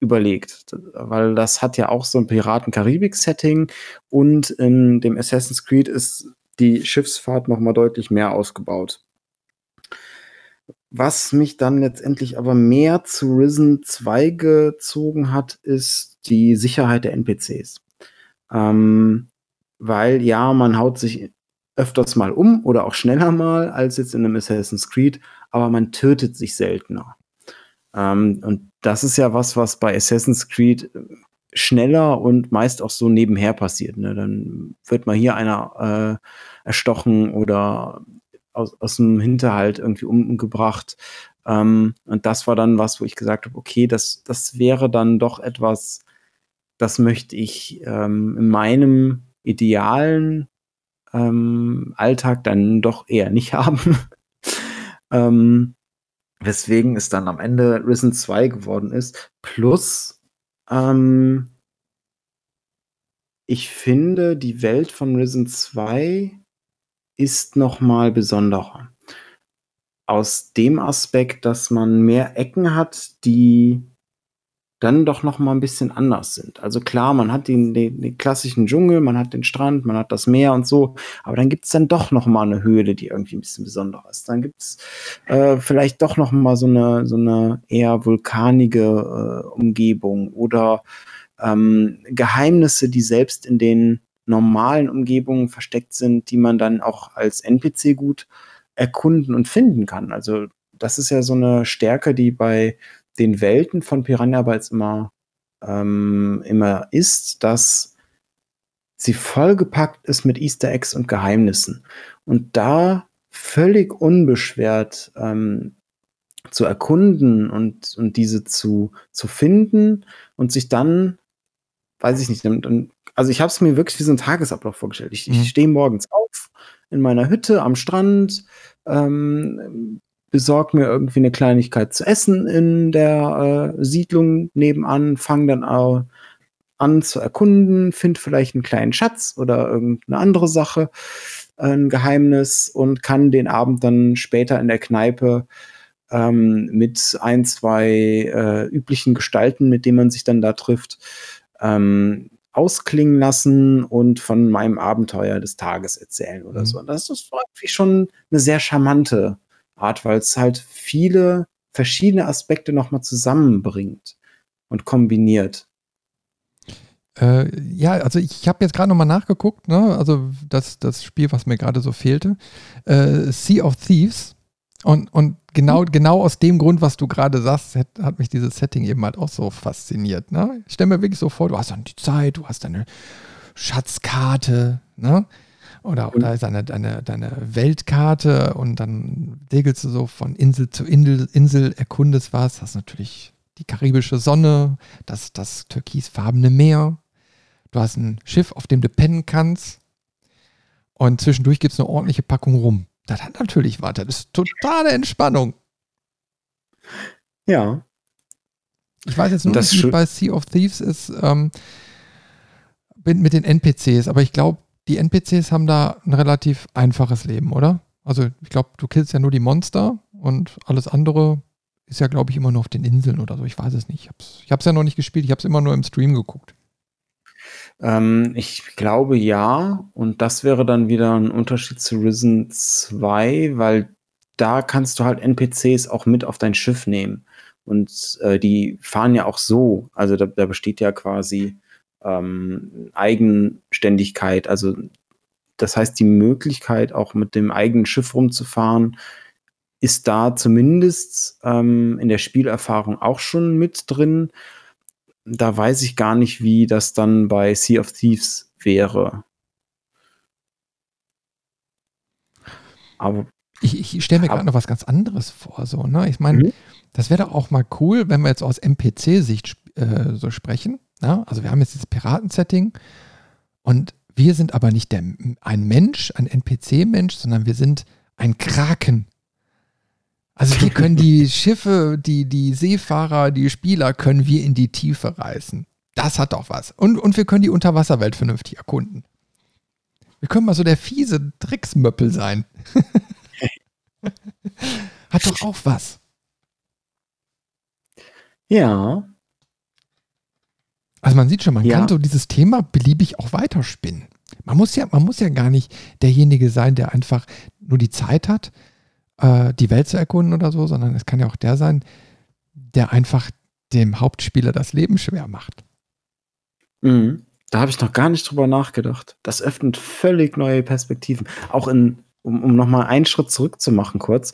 überlegt, weil das hat ja auch so ein Piraten-Karibik-Setting und in dem Assassin's Creed ist die Schiffsfahrt noch mal deutlich mehr ausgebaut. Was mich dann letztendlich aber mehr zu Risen 2 gezogen hat, ist die Sicherheit der NPCs. Ähm, weil ja, man haut sich öfters mal um oder auch schneller mal als jetzt in einem Assassin's Creed, aber man tötet sich seltener. Ähm, und das ist ja was, was bei Assassin's Creed schneller und meist auch so nebenher passiert. Ne? Dann wird mal hier einer äh, erstochen oder aus, aus dem Hinterhalt irgendwie umgebracht. Ähm, und das war dann was, wo ich gesagt habe, okay, das, das wäre dann doch etwas, das möchte ich ähm, in meinem idealen ähm, Alltag dann doch eher nicht haben. ähm, weswegen es dann am Ende Risen 2 geworden ist. Plus, ähm, ich finde, die Welt von Risen 2 ist nochmal besonderer. Aus dem Aspekt, dass man mehr Ecken hat, die dann doch noch mal ein bisschen anders sind. Also klar, man hat den, den, den klassischen Dschungel, man hat den Strand, man hat das Meer und so, aber dann gibt's dann doch noch mal eine Höhle, die irgendwie ein bisschen besonderer ist. Dann gibt's äh, vielleicht doch noch mal so eine, so eine eher vulkanige äh, Umgebung oder ähm, Geheimnisse, die selbst in den normalen Umgebungen versteckt sind, die man dann auch als NPC gut erkunden und finden kann. Also das ist ja so eine Stärke, die bei den Welten von Piranha Bytes immer, ähm, immer ist, dass sie vollgepackt ist mit Easter Eggs und Geheimnissen. Und da völlig unbeschwert ähm, zu erkunden und, und diese zu, zu finden und sich dann, weiß ich nicht, dann, also ich habe es mir wirklich wie so ein Tagesablauf vorgestellt. Ich, ich mhm. stehe morgens auf in meiner Hütte am Strand, ähm, besorg mir irgendwie eine Kleinigkeit zu essen in der äh, Siedlung nebenan, fange dann auch an zu erkunden, finde vielleicht einen kleinen Schatz oder irgendeine andere Sache, ein Geheimnis und kann den Abend dann später in der Kneipe ähm, mit ein, zwei äh, üblichen Gestalten, mit denen man sich dann da trifft, ähm, ausklingen lassen und von meinem Abenteuer des Tages erzählen oder mhm. so. Und das ist irgendwie schon eine sehr charmante Art, weil es halt viele verschiedene Aspekte nochmal zusammenbringt und kombiniert.
Äh, ja, also ich habe jetzt gerade nochmal nachgeguckt, ne? also das, das Spiel, was mir gerade so fehlte, äh, Sea of Thieves. Und, und genau, genau aus dem Grund, was du gerade sagst, hat, hat, mich dieses Setting eben halt auch so fasziniert. Ne? Ich stelle mir wirklich so vor, du hast dann die Zeit, du hast deine Schatzkarte, ne? Oder, oder ist deine, deine, deine Weltkarte und dann segelst du so von Insel zu Insel, Insel erkundest was, hast natürlich die karibische Sonne, das, das türkisfarbene Meer, Du hast ein Schiff, auf dem du pennen kannst. Und zwischendurch gibt es eine ordentliche Packung rum. Das hat natürlich was. Das ist totale Entspannung.
Ja.
Ich weiß jetzt nur nicht, wie bei Sea of Thieves ist ähm, mit den NPCs, aber ich glaube, die NPCs haben da ein relativ einfaches Leben, oder? Also ich glaube, du killst ja nur die Monster und alles andere ist ja, glaube ich, immer nur auf den Inseln oder so. Ich weiß es nicht. Ich habe es ja noch nicht gespielt. Ich habe es immer nur im Stream geguckt.
Ähm, ich glaube ja. Und das wäre dann wieder ein Unterschied zu Risen 2, weil da kannst du halt NPCs auch mit auf dein Schiff nehmen. Und äh, die fahren ja auch so. Also da, da besteht ja quasi ähm, Eigenständigkeit. Also das heißt, die Möglichkeit, auch mit dem eigenen Schiff rumzufahren, ist da zumindest ähm, in der Spielerfahrung auch schon mit drin da weiß ich gar nicht, wie das dann bei Sea of Thieves wäre.
Aber ich, ich stelle mir gerade noch was ganz anderes vor. So, ne? Ich meine, mhm. das wäre doch auch mal cool, wenn wir jetzt aus MPC-Sicht äh, so sprechen. Ne? Also wir haben jetzt dieses Piraten-Setting und wir sind aber nicht der, ein Mensch, ein NPC-Mensch, sondern wir sind ein Kraken. Also wir können die Schiffe, die, die Seefahrer, die Spieler können wir in die Tiefe reißen. Das hat doch was. Und, und wir können die Unterwasserwelt vernünftig erkunden. Wir können mal so der fiese Drecksmöppel sein. hat doch auch was.
Ja.
Also man sieht schon, man ja. kann so dieses Thema beliebig auch weiterspinnen. Man muss ja, man muss ja gar nicht derjenige sein, der einfach nur die Zeit hat, äh, die Welt zu erkunden oder so, sondern es kann ja auch der sein, der einfach dem Hauptspieler das Leben schwer macht.
Mhm. Da habe ich noch gar nicht drüber nachgedacht. Das öffnet völlig neue Perspektiven. Auch in, um, um nochmal einen Schritt zurück zu machen, kurz.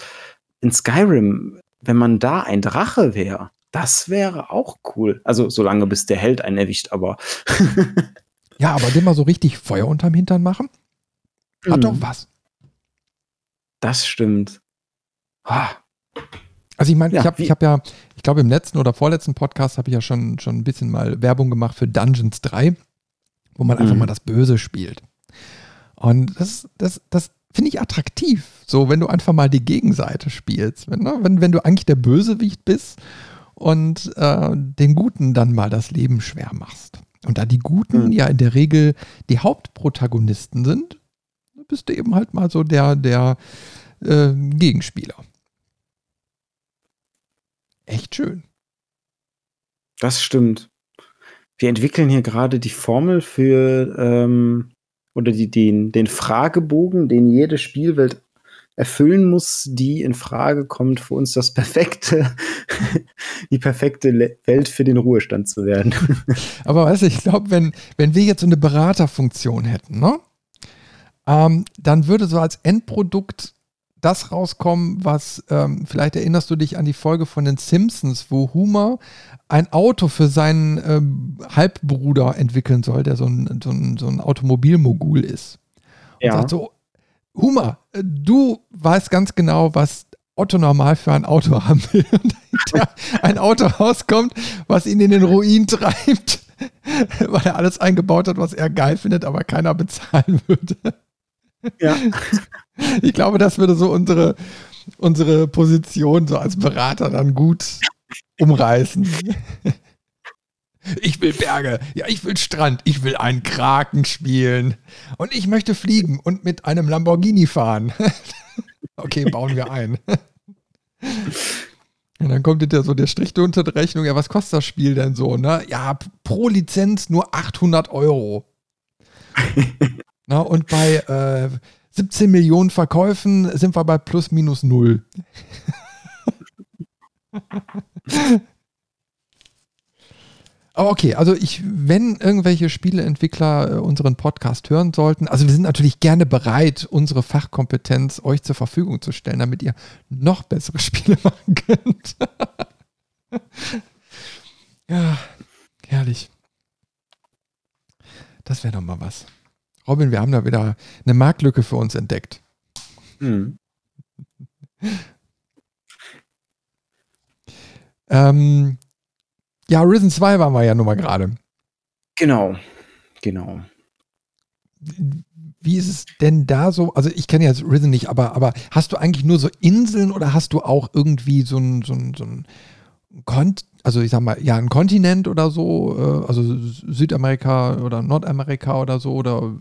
In Skyrim, wenn man da ein Drache wäre, das wäre auch cool. Also, solange bis der Held einen erwischt, aber.
ja, aber den mal so richtig Feuer unterm Hintern machen, hat mhm. doch was.
Das stimmt.
Also ich meine, ja, ich habe ich hab ja, ich glaube im letzten oder vorletzten Podcast habe ich ja schon, schon ein bisschen mal Werbung gemacht für Dungeons 3, wo man mhm. einfach mal das Böse spielt. Und das, das, das finde ich attraktiv, so wenn du einfach mal die Gegenseite spielst. Wenn, ne? wenn, wenn du eigentlich der Bösewicht bist und äh, den Guten dann mal das Leben schwer machst. Und da die Guten mhm. ja in der Regel die Hauptprotagonisten sind, bist du eben halt mal so der, der äh, Gegenspieler echt schön.
Das stimmt. Wir entwickeln hier gerade die Formel für ähm, oder die, den, den Fragebogen, den jede Spielwelt erfüllen muss, die in Frage kommt, für uns das perfekte, die perfekte Welt für den Ruhestand zu werden.
Aber weißt du, ich glaube, wenn, wenn wir jetzt so eine Beraterfunktion hätten, ne? Ähm, dann würde so als Endprodukt das rauskommen, was, ähm, vielleicht erinnerst du dich an die Folge von den Simpsons, wo Homer ein Auto für seinen ähm, Halbbruder entwickeln soll, der so ein, so ein, so ein Automobilmogul ist. Und ja. sagt so, Homer, äh, du weißt ganz genau, was Otto normal für ein Auto haben will. Und ein Auto rauskommt, was ihn in den Ruin treibt, weil er alles eingebaut hat, was er geil findet, aber keiner bezahlen würde. Ja. Ich glaube, das würde so unsere, unsere Position so als Berater dann gut umreißen. Ich will Berge, ja, ich will Strand, ich will einen Kraken spielen und ich möchte fliegen und mit einem Lamborghini fahren. Okay, bauen wir ein. Und dann kommt der so der Strich unter der Rechnung, ja, was kostet das Spiel denn so, ne? Ja, pro Lizenz nur 800 Euro. Na, und bei äh, 17 Millionen Verkäufen sind wir bei plus minus null. Aber okay, also ich, wenn irgendwelche Spieleentwickler äh, unseren Podcast hören sollten, also wir sind natürlich gerne bereit, unsere Fachkompetenz euch zur Verfügung zu stellen, damit ihr noch bessere Spiele machen könnt. ja, herrlich. Das wäre doch mal was. Robin, wir haben da wieder eine Marktlücke für uns entdeckt. Mhm. ähm, ja, Risen 2 waren wir ja nun mal gerade.
Genau, genau.
Wie ist es denn da so? Also ich kenne jetzt Risen nicht, aber, aber hast du eigentlich nur so Inseln oder hast du auch irgendwie so ein, so ein, so ein Kont also ich sag mal, ja, ein Kontinent oder so, äh, also Südamerika oder Nordamerika oder so, oder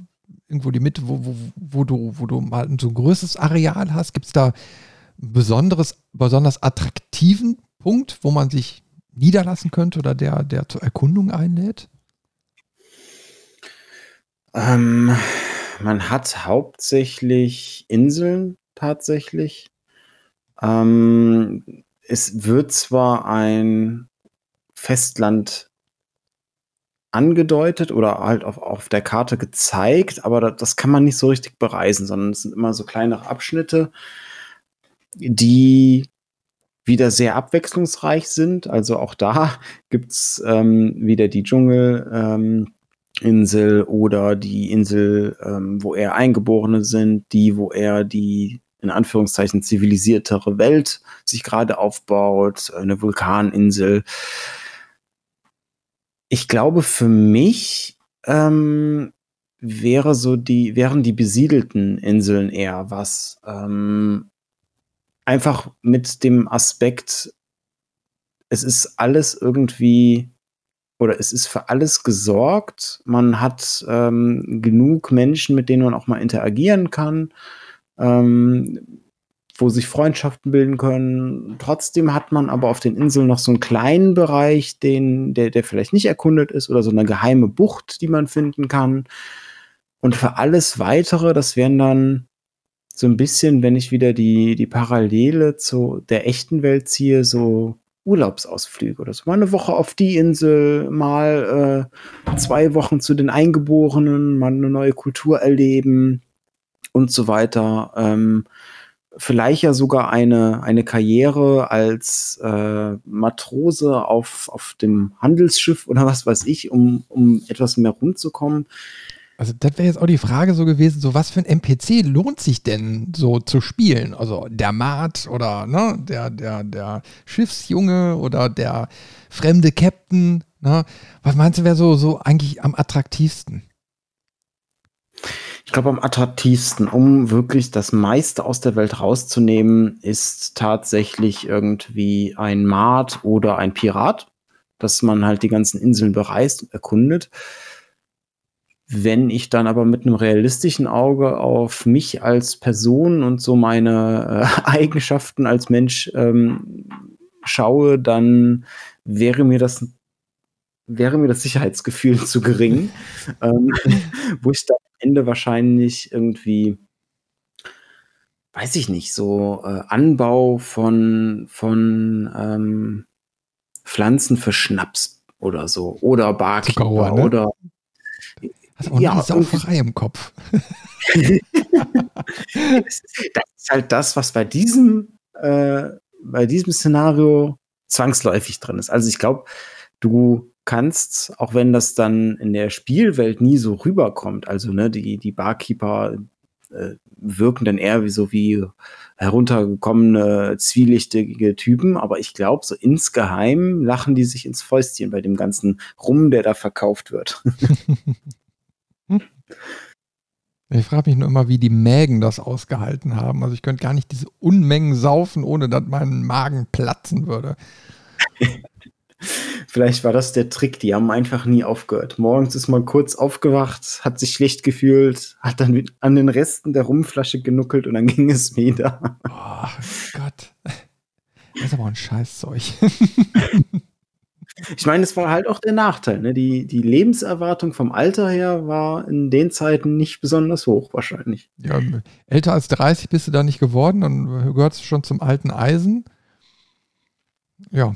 irgendwo die Mitte, wo, wo, wo du, wo du mal so ein größeres Areal hast? Gibt es da einen besonderes, besonders attraktiven Punkt, wo man sich niederlassen könnte oder der, der zur Erkundung einlädt?
Ähm, man hat hauptsächlich Inseln tatsächlich. Ähm, es wird zwar ein Festland angedeutet oder halt auf, auf der Karte gezeigt, aber das, das kann man nicht so richtig bereisen, sondern es sind immer so kleinere Abschnitte, die wieder sehr abwechslungsreich sind. Also auch da gibt's ähm, wieder die Dschungelinsel ähm, oder die Insel, ähm, wo eher Eingeborene sind, die, wo er die in Anführungszeichen zivilisiertere Welt sich gerade aufbaut, eine Vulkaninsel. Ich glaube, für mich ähm, wäre so die, wären die besiedelten Inseln eher was. Ähm, einfach mit dem Aspekt, es ist alles irgendwie oder es ist für alles gesorgt. Man hat ähm, genug Menschen, mit denen man auch mal interagieren kann, ähm, wo sich Freundschaften bilden können. Trotzdem hat man aber auf den Inseln noch so einen kleinen Bereich, den, der, der vielleicht nicht erkundet ist oder so eine geheime Bucht, die man finden kann. Und für alles weitere, das wären dann so ein bisschen, wenn ich wieder die, die Parallele zu der echten Welt ziehe, so Urlaubsausflüge oder so. Mal eine Woche auf die Insel, mal äh, zwei Wochen zu den Eingeborenen, mal eine neue Kultur erleben und so weiter. Ähm, vielleicht ja sogar eine, eine Karriere als äh, Matrose auf, auf dem Handelsschiff oder was weiß ich, um, um etwas mehr rumzukommen.
Also das wäre jetzt auch die Frage so gewesen, so was für ein NPC lohnt sich denn so zu spielen? Also der Mat oder ne, der, der, der Schiffsjunge oder der fremde Captain. Ne? Was meinst du, wäre so, so eigentlich am attraktivsten?
Ich glaube, am attraktivsten, um wirklich das meiste aus der Welt rauszunehmen, ist tatsächlich irgendwie ein Mat oder ein Pirat, dass man halt die ganzen Inseln bereist und erkundet. Wenn ich dann aber mit einem realistischen Auge auf mich als Person und so meine äh, Eigenschaften als Mensch ähm, schaue, dann wäre mir das wäre mir das Sicherheitsgefühl zu gering, ähm, wo ich dann am Ende wahrscheinlich irgendwie, weiß ich nicht, so äh, Anbau von, von ähm, Pflanzen für Schnaps oder so oder Barkeeper ne? oder
Hast auch ja, eine Sauferei im Kopf.
das ist halt das, was bei diesem, äh, bei diesem Szenario zwangsläufig drin ist. Also ich glaube, du kannst, auch wenn das dann in der Spielwelt nie so rüberkommt, also ne, die, die Barkeeper äh, wirken dann eher wie so wie heruntergekommene, zwielichtige Typen, aber ich glaube, so insgeheim lachen die sich ins Fäustchen bei dem ganzen Rum, der da verkauft wird.
Ich frage mich nur immer, wie die Mägen das ausgehalten haben. Also ich könnte gar nicht diese Unmengen saufen, ohne dass mein Magen platzen würde.
Vielleicht war das der Trick, die haben einfach nie aufgehört. Morgens ist man kurz aufgewacht, hat sich schlecht gefühlt, hat dann an den Resten der Rumflasche genuckelt und dann ging es wieder.
Oh Gott. Das ist aber ein Scheißzeug.
ich meine, es war halt auch der Nachteil. Ne? Die, die Lebenserwartung vom Alter her war in den Zeiten nicht besonders hoch, wahrscheinlich.
Ja, älter als 30 bist du da nicht geworden, dann gehörst du schon zum alten Eisen. Ja.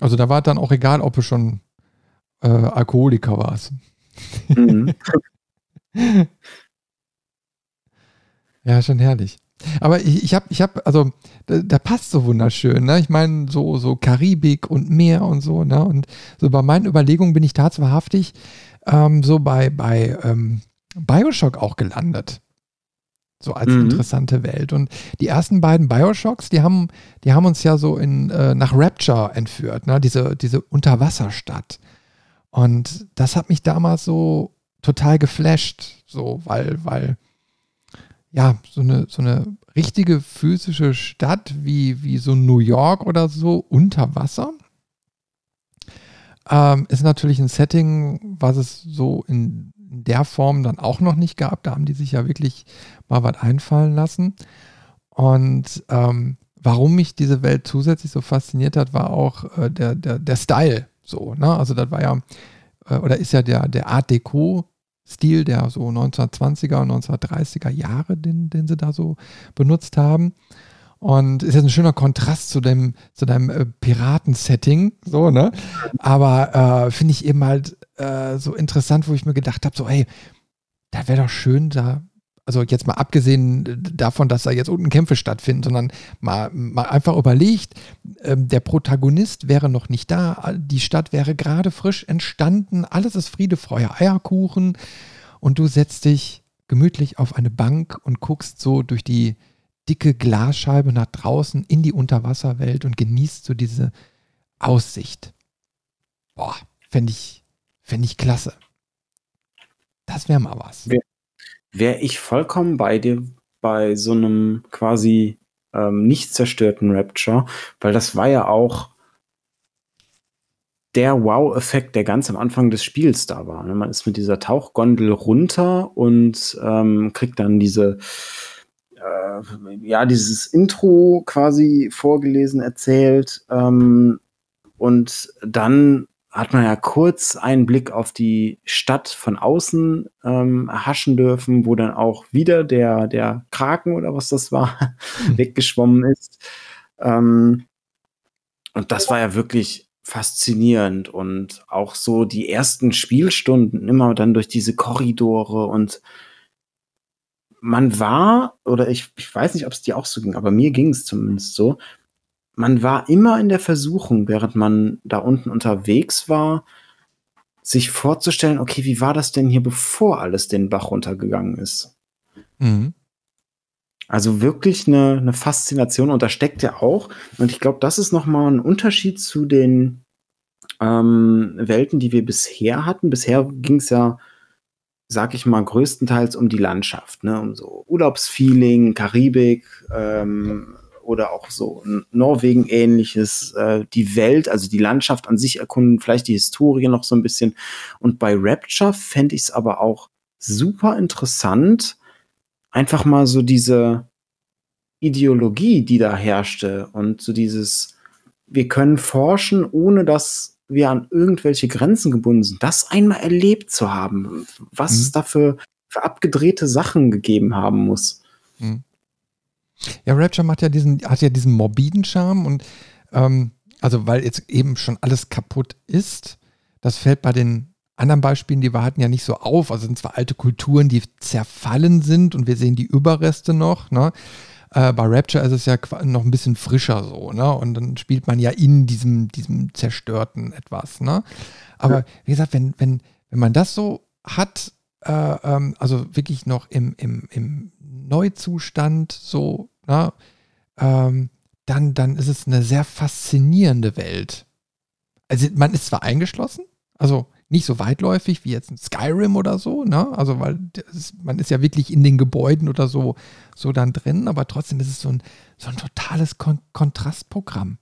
Also da war dann auch egal, ob du schon äh, Alkoholiker warst. Mhm. ja, schon herrlich. Aber ich, ich habe, ich habe, also da, da, passt so wunderschön, ne? Ich meine, so, so Karibik und Meer und so, ne? Und so bei meinen Überlegungen bin ich tatsächlich ähm, so bei, bei ähm, Bioshock auch gelandet. So als mhm. interessante Welt. Und die ersten beiden Bioshocks, die haben, die haben uns ja so in, äh, nach Rapture entführt, ne? Diese, diese Unterwasserstadt. Und das hat mich damals so total geflasht, so, weil, weil ja, so eine, so eine richtige physische Stadt wie, wie so New York oder so unter Wasser. Ähm, ist natürlich ein Setting, was es so in, der Form dann auch noch nicht gab. Da haben die sich ja wirklich mal was einfallen lassen. Und ähm, warum mich diese Welt zusätzlich so fasziniert hat, war auch äh, der, der, der Style. So, ne? Also das war ja, äh, oder ist ja der, der Art Deco Stil der so 1920er und 1930er Jahre, den, den sie da so benutzt haben. Und ist jetzt ein schöner Kontrast zu dem, zu deinem äh, Piraten-Setting, so, ne? Aber äh, finde ich eben halt äh, so interessant, wo ich mir gedacht habe, so, ey, da wäre doch schön, da also jetzt mal abgesehen davon, dass da jetzt unten Kämpfe stattfinden, sondern mal, mal einfach überlegt, ähm, der Protagonist wäre noch nicht da, die Stadt wäre gerade frisch entstanden, alles ist Friede, Freude, Eierkuchen und du setzt dich gemütlich auf eine Bank und guckst so durch die dicke Glasscheibe nach draußen in die Unterwasserwelt und genießt so diese Aussicht. Boah, fände ich, fänd ich klasse. Das wäre mal was.
Wäre ich vollkommen bei dir bei so einem quasi ähm, nicht zerstörten Rapture, weil das war ja auch der Wow-Effekt, der ganz am Anfang des Spiels da war. Man ist mit dieser Tauchgondel runter und ähm, kriegt dann diese, äh, ja, dieses Intro quasi vorgelesen, erzählt. Ähm, und dann hat man ja kurz einen Blick auf die Stadt von außen ähm, erhaschen dürfen, wo dann auch wieder der, der Kraken oder was das war, weggeschwommen ist. Ähm, und das war ja wirklich faszinierend und auch so die ersten Spielstunden immer dann durch diese Korridore und man war, oder ich, ich weiß nicht, ob es dir auch so ging, aber mir ging es zumindest so, man war immer in der Versuchung, während man da unten unterwegs war, sich vorzustellen, okay, wie war das denn hier, bevor alles den Bach runtergegangen ist? Mhm. Also wirklich eine, eine Faszination und da steckt ja auch, und ich glaube, das ist nochmal ein Unterschied zu den ähm, Welten, die wir bisher hatten. Bisher ging es ja, sag ich mal, größtenteils um die Landschaft, ne? um so Urlaubsfeeling, Karibik, ähm, oder auch so Norwegen ähnliches, äh, die Welt, also die Landschaft an sich erkunden, vielleicht die Historie noch so ein bisschen. Und bei Rapture fände ich es aber auch super interessant, einfach mal so diese Ideologie, die da herrschte und so dieses, wir können forschen, ohne dass wir an irgendwelche Grenzen gebunden sind, das einmal erlebt zu haben, was mhm. es da für, für abgedrehte Sachen gegeben haben muss. Mhm.
Ja, Rapture macht ja diesen, hat ja diesen morbiden Charme und ähm, also weil jetzt eben schon alles kaputt ist, das fällt bei den anderen Beispielen, die wir hatten, ja nicht so auf. Also sind zwar alte Kulturen, die zerfallen sind und wir sehen die Überreste noch, ne? Äh, bei Rapture ist es ja noch ein bisschen frischer so, ne? Und dann spielt man ja in diesem, diesem Zerstörten etwas, ne? Aber ja. wie gesagt, wenn, wenn, wenn man das so hat, äh, ähm, also wirklich noch im, im, im Neuzustand, so, na, ähm, dann, dann ist es eine sehr faszinierende Welt. Also man ist zwar eingeschlossen, also nicht so weitläufig wie jetzt ein Skyrim oder so, ne? Also weil ist, man ist ja wirklich in den Gebäuden oder so, so dann drin, aber trotzdem ist es so ein, so ein totales Kon Kontrastprogramm.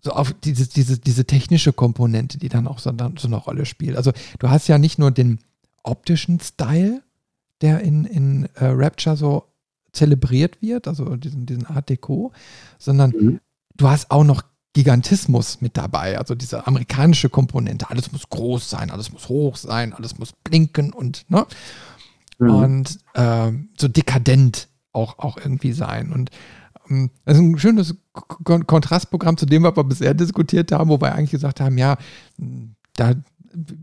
So auf diese, diese, diese technische Komponente, die dann auch so, dann so eine Rolle spielt. Also du hast ja nicht nur den optischen Style, der in, in äh, Rapture so zelebriert wird, also diesen, diesen Art Deco, sondern mhm. du hast auch noch Gigantismus mit dabei, also diese amerikanische Komponente. Alles muss groß sein, alles muss hoch sein, alles muss blinken und, ne? Mhm. Und äh, so dekadent auch, auch irgendwie sein. Und ähm, das ist ein schönes Kon Kontrastprogramm zu dem, was wir bisher diskutiert haben, wo wir eigentlich gesagt haben, ja, da,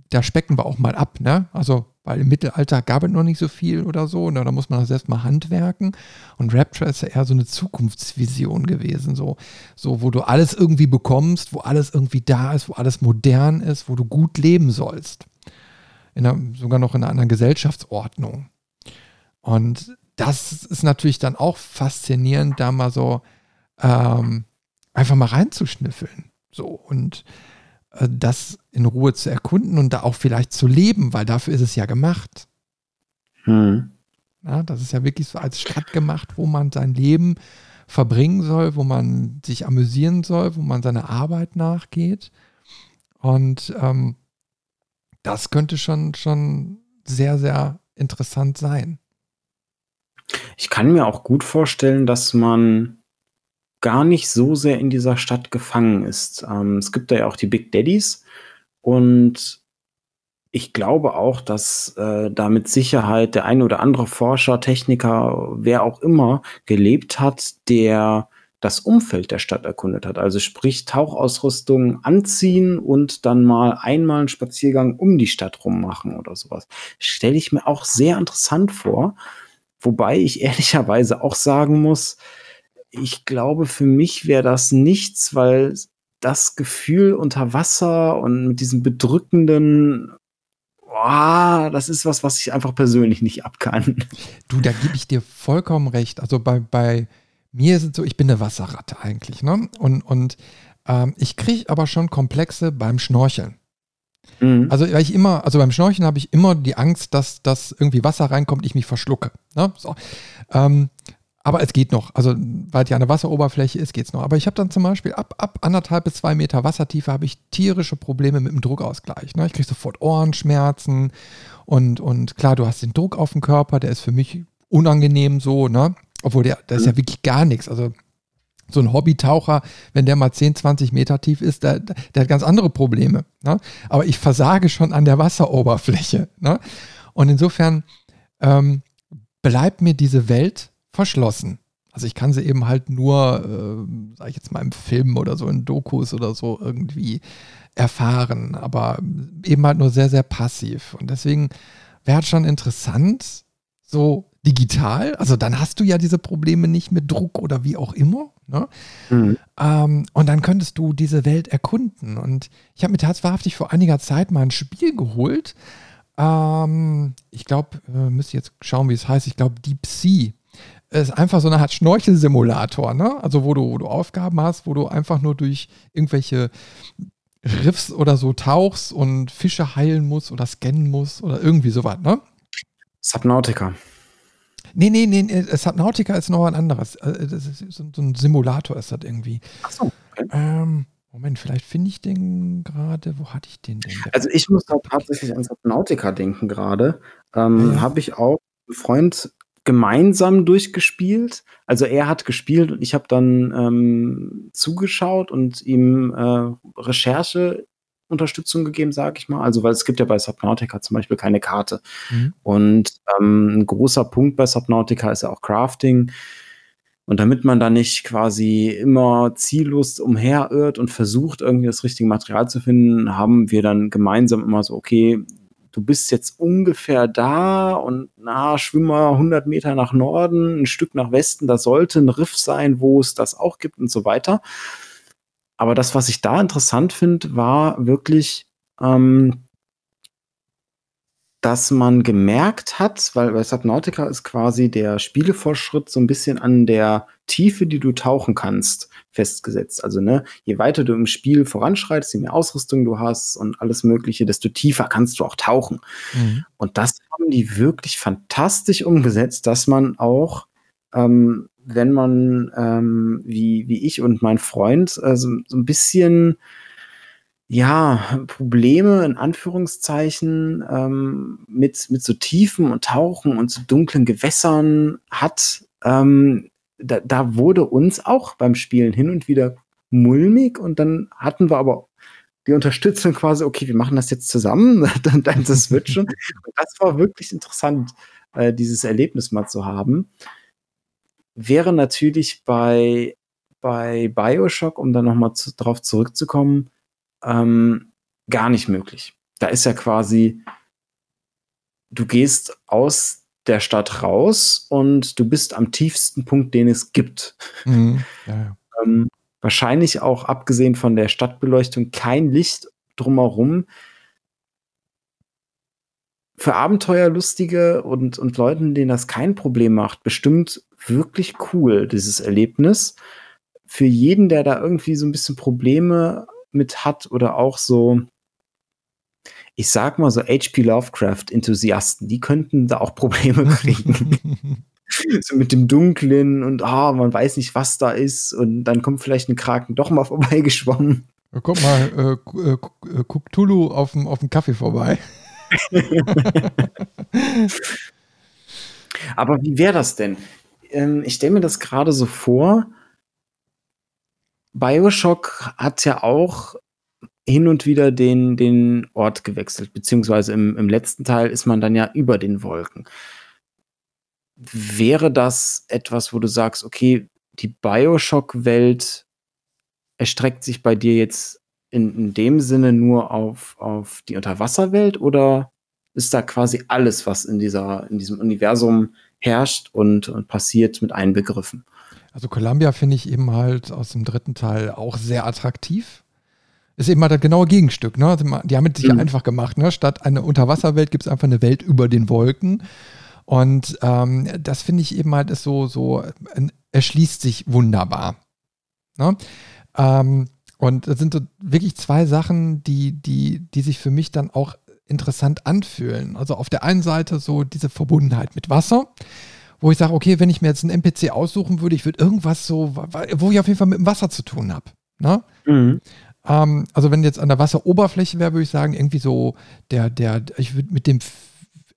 da specken wir auch mal ab, ne? Also, weil im Mittelalter gab es noch nicht so viel oder so, ne? da muss man das erstmal handwerken. Und Rapture ist ja eher so eine Zukunftsvision gewesen, so, so, wo du alles irgendwie bekommst, wo alles irgendwie da ist, wo alles modern ist, wo du gut leben sollst. In einer, sogar noch in einer anderen Gesellschaftsordnung. Und das ist natürlich dann auch faszinierend, da mal so ähm, einfach mal reinzuschnüffeln. So und das in Ruhe zu erkunden und da auch vielleicht zu leben, weil dafür ist es ja gemacht. Hm. Ja, das ist ja wirklich so als Stadt gemacht, wo man sein Leben verbringen soll, wo man sich amüsieren soll, wo man seiner Arbeit nachgeht. Und ähm, das könnte schon, schon sehr, sehr interessant sein.
Ich kann mir auch gut vorstellen, dass man gar nicht so sehr in dieser Stadt gefangen ist. Ähm, es gibt da ja auch die Big Daddies und ich glaube auch, dass äh, da mit Sicherheit der ein oder andere Forscher, Techniker, wer auch immer gelebt hat, der das Umfeld der Stadt erkundet hat. Also sprich Tauchausrüstung anziehen und dann mal einmal einen Spaziergang um die Stadt rum machen oder sowas. Stelle ich mir auch sehr interessant vor. Wobei ich ehrlicherweise auch sagen muss, ich glaube, für mich wäre das nichts, weil das Gefühl unter Wasser und mit diesem bedrückenden, boah, das ist was, was ich einfach persönlich nicht abkann.
Du, da gebe ich dir vollkommen recht. Also bei, bei mir ist es so, ich bin eine Wasserratte eigentlich, ne? Und, und ähm, ich kriege aber schon Komplexe beim Schnorcheln. Mhm. Also, weil ich immer, also beim Schnorcheln habe ich immer die Angst, dass, dass irgendwie Wasser reinkommt, ich mich verschlucke. Ne? So. Ähm, aber es geht noch. Also, weil es ja eine Wasseroberfläche ist, geht es noch. Aber ich habe dann zum Beispiel ab, ab anderthalb bis zwei Meter Wassertiefe habe ich tierische Probleme mit dem Druckausgleich. Ne? Ich kriege sofort Ohrenschmerzen und, und klar, du hast den Druck auf dem Körper, der ist für mich unangenehm so, ne? Obwohl der, der ist ja wirklich gar nichts. Also so ein Hobbytaucher, wenn der mal 10, 20 Meter tief ist, der, der hat ganz andere Probleme. Ne? Aber ich versage schon an der Wasseroberfläche. Ne? Und insofern ähm, bleibt mir diese Welt verschlossen. Also ich kann sie eben halt nur, äh, sag ich jetzt mal im Film oder so in Dokus oder so irgendwie erfahren, aber eben halt nur sehr, sehr passiv. Und deswegen wäre es schon interessant, so digital, also dann hast du ja diese Probleme nicht mit Druck oder wie auch immer. Ne? Mhm. Ähm, und dann könntest du diese Welt erkunden. Und ich habe mir tatsächlich vor einiger Zeit mal ein Spiel geholt. Ähm, ich glaube, äh, müsste jetzt schauen, wie es heißt. Ich glaube, Deep Sea. Ist einfach so eine Art Schnorchelsimulator, ne? Also wo du, wo du Aufgaben hast, wo du einfach nur durch irgendwelche Riffs oder so tauchst und Fische heilen musst oder scannen musst oder irgendwie sowas, ne?
Subnautica.
Nee, nee, nee, nee Subnautica ist noch ein anderes. Äh, das ist so, so ein Simulator ist das irgendwie. Ach so. Okay. Ähm, Moment, vielleicht finde ich den gerade. Wo hatte ich den denn?
Also ich muss da tatsächlich an Subnautica denken gerade. Ähm, ja. Habe ich auch einen Freund gemeinsam durchgespielt. Also er hat gespielt und ich habe dann ähm, zugeschaut und ihm äh, Recherche Unterstützung gegeben, sage ich mal. Also, weil es gibt ja bei Subnautica zum Beispiel keine Karte. Mhm. Und ähm, ein großer Punkt bei Subnautica ist ja auch Crafting. Und damit man da nicht quasi immer ziellos umherirrt und versucht, irgendwie das richtige Material zu finden, haben wir dann gemeinsam immer so, okay, du bist jetzt ungefähr da und na, schwimm mal 100 Meter nach Norden, ein Stück nach Westen, da sollte ein Riff sein, wo es das auch gibt und so weiter. Aber das, was ich da interessant finde, war wirklich, ähm, dass man gemerkt hat, weil bei Subnautica ist quasi der Spielefortschritt so ein bisschen an der Tiefe, die du tauchen kannst, festgesetzt. Also, ne, je weiter du im Spiel voranschreitest, je mehr Ausrüstung du hast und alles Mögliche, desto tiefer kannst du auch tauchen. Mhm. Und das haben die wirklich fantastisch umgesetzt, dass man auch ähm, wenn man ähm, wie, wie ich und mein Freund äh, so, so ein bisschen ja, Probleme in Anführungszeichen ähm, mit, mit so Tiefen und Tauchen und so dunklen Gewässern hat, ähm, da, da wurde uns auch beim Spielen hin und wieder mulmig und dann hatten wir aber die Unterstützung quasi, okay, wir machen das jetzt zusammen, dann, dann das wird schon. Und das war wirklich interessant, äh, dieses Erlebnis mal zu haben. Wäre natürlich bei, bei Bioshock, um dann nochmal zu, drauf zurückzukommen, ähm, gar nicht möglich. Da ist ja quasi, du gehst aus der Stadt raus und du bist am tiefsten Punkt, den es gibt. Mhm. Ja, ja. Ähm, wahrscheinlich auch abgesehen von der Stadtbeleuchtung kein Licht drumherum. Für Abenteuerlustige und, und Leuten, denen das kein Problem macht, bestimmt wirklich cool, dieses Erlebnis. Für jeden, der da irgendwie so ein bisschen Probleme mit hat oder auch so, ich sag mal so HP Lovecraft-Enthusiasten, die könnten da auch Probleme kriegen. so mit dem Dunklen und ah, man weiß nicht, was da ist und dann kommt vielleicht ein Kraken doch mal vorbeigeschwommen.
Guck mal, äh, äh, äh guck Tulu auf dem, auf dem Kaffee vorbei.
Aber wie wäre das denn? Ähm, ich stelle mir das gerade so vor, Bioshock hat ja auch hin und wieder den, den Ort gewechselt, beziehungsweise im, im letzten Teil ist man dann ja über den Wolken. Wäre das etwas, wo du sagst, okay, die Bioshock-Welt erstreckt sich bei dir jetzt in, in dem Sinne nur auf, auf die Unterwasserwelt oder ist da quasi alles, was in, dieser, in diesem Universum herrscht und, und passiert, mit einbegriffen?
Also Columbia finde ich eben halt aus dem dritten Teil auch sehr attraktiv. Ist eben halt das genaue Gegenstück. Ne? Die haben es sich mhm. einfach gemacht. Ne? Statt eine Unterwasserwelt gibt es einfach eine Welt über den Wolken. Und ähm, das finde ich eben halt ist so, so erschließt sich wunderbar. Ne? Ähm, und das sind so wirklich zwei Sachen, die, die, die sich für mich dann auch interessant anfühlen. Also auf der einen Seite so diese Verbundenheit mit Wasser wo ich sage, okay, wenn ich mir jetzt einen NPC aussuchen würde, ich würde irgendwas so, wo ich auf jeden Fall mit dem Wasser zu tun habe. Ne? Mhm. Ähm, also wenn jetzt an der Wasseroberfläche wäre, würde ich sagen, irgendwie so der, der, ich würde mit dem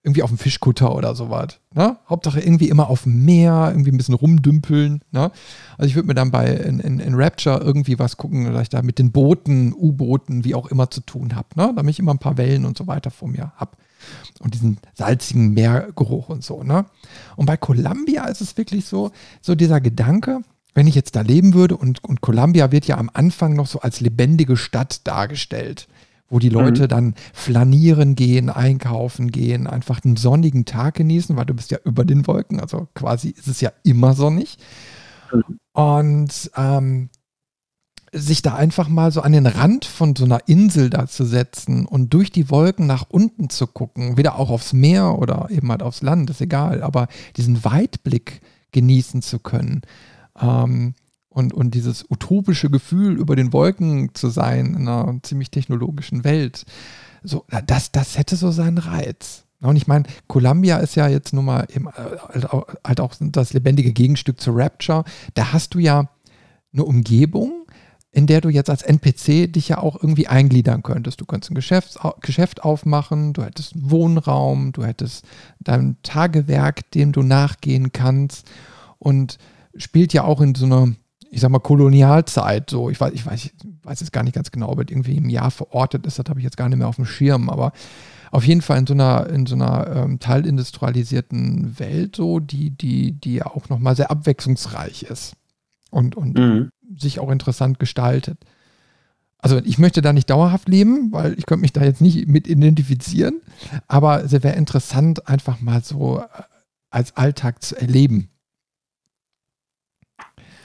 irgendwie auf dem Fischkutter oder sowas. Ne? Hauptsache irgendwie immer auf dem Meer, irgendwie ein bisschen rumdümpeln. Ne? Also ich würde mir dann bei in, in, in, Rapture irgendwie was gucken, dass ich da mit den Booten, U-Booten, wie auch immer zu tun habe. Ne? Damit ich immer ein paar Wellen und so weiter vor mir habe und diesen salzigen Meergeruch und so. Ne? Und bei Columbia ist es wirklich so, so dieser Gedanke, wenn ich jetzt da leben würde und, und Columbia wird ja am Anfang noch so als lebendige Stadt dargestellt, wo die Leute mhm. dann flanieren gehen, einkaufen gehen, einfach einen sonnigen Tag genießen, weil du bist ja über den Wolken, also quasi ist es ja immer sonnig. Mhm. Und ähm, sich da einfach mal so an den Rand von so einer Insel da zu setzen und durch die Wolken nach unten zu gucken, weder auch aufs Meer oder eben halt aufs Land, ist egal, aber diesen Weitblick genießen zu können ähm, und, und dieses utopische Gefühl, über den Wolken zu sein in einer ziemlich technologischen Welt, so, das, das hätte so seinen Reiz. Und ich meine, Columbia ist ja jetzt nun mal eben äh, halt auch das lebendige Gegenstück zu Rapture. Da hast du ja eine Umgebung, in der du jetzt als NPC dich ja auch irgendwie eingliedern könntest. Du könntest ein Geschäft, Geschäft aufmachen, du hättest einen Wohnraum, du hättest dein Tagewerk, dem du nachgehen kannst und spielt ja auch in so einer, ich sag mal, Kolonialzeit. So, ich weiß, ich weiß, ich weiß jetzt gar nicht ganz genau, ob es irgendwie im Jahr verortet ist, das habe ich jetzt gar nicht mehr auf dem Schirm, aber auf jeden Fall in so einer, in so einer ähm, teilindustrialisierten Welt, so, die, die, die ja auch nochmal sehr abwechslungsreich ist. Und, und mhm sich auch interessant gestaltet. Also ich möchte da nicht dauerhaft leben, weil ich könnte mich da jetzt nicht mit identifizieren, aber es wäre interessant, einfach mal so äh, als Alltag zu erleben.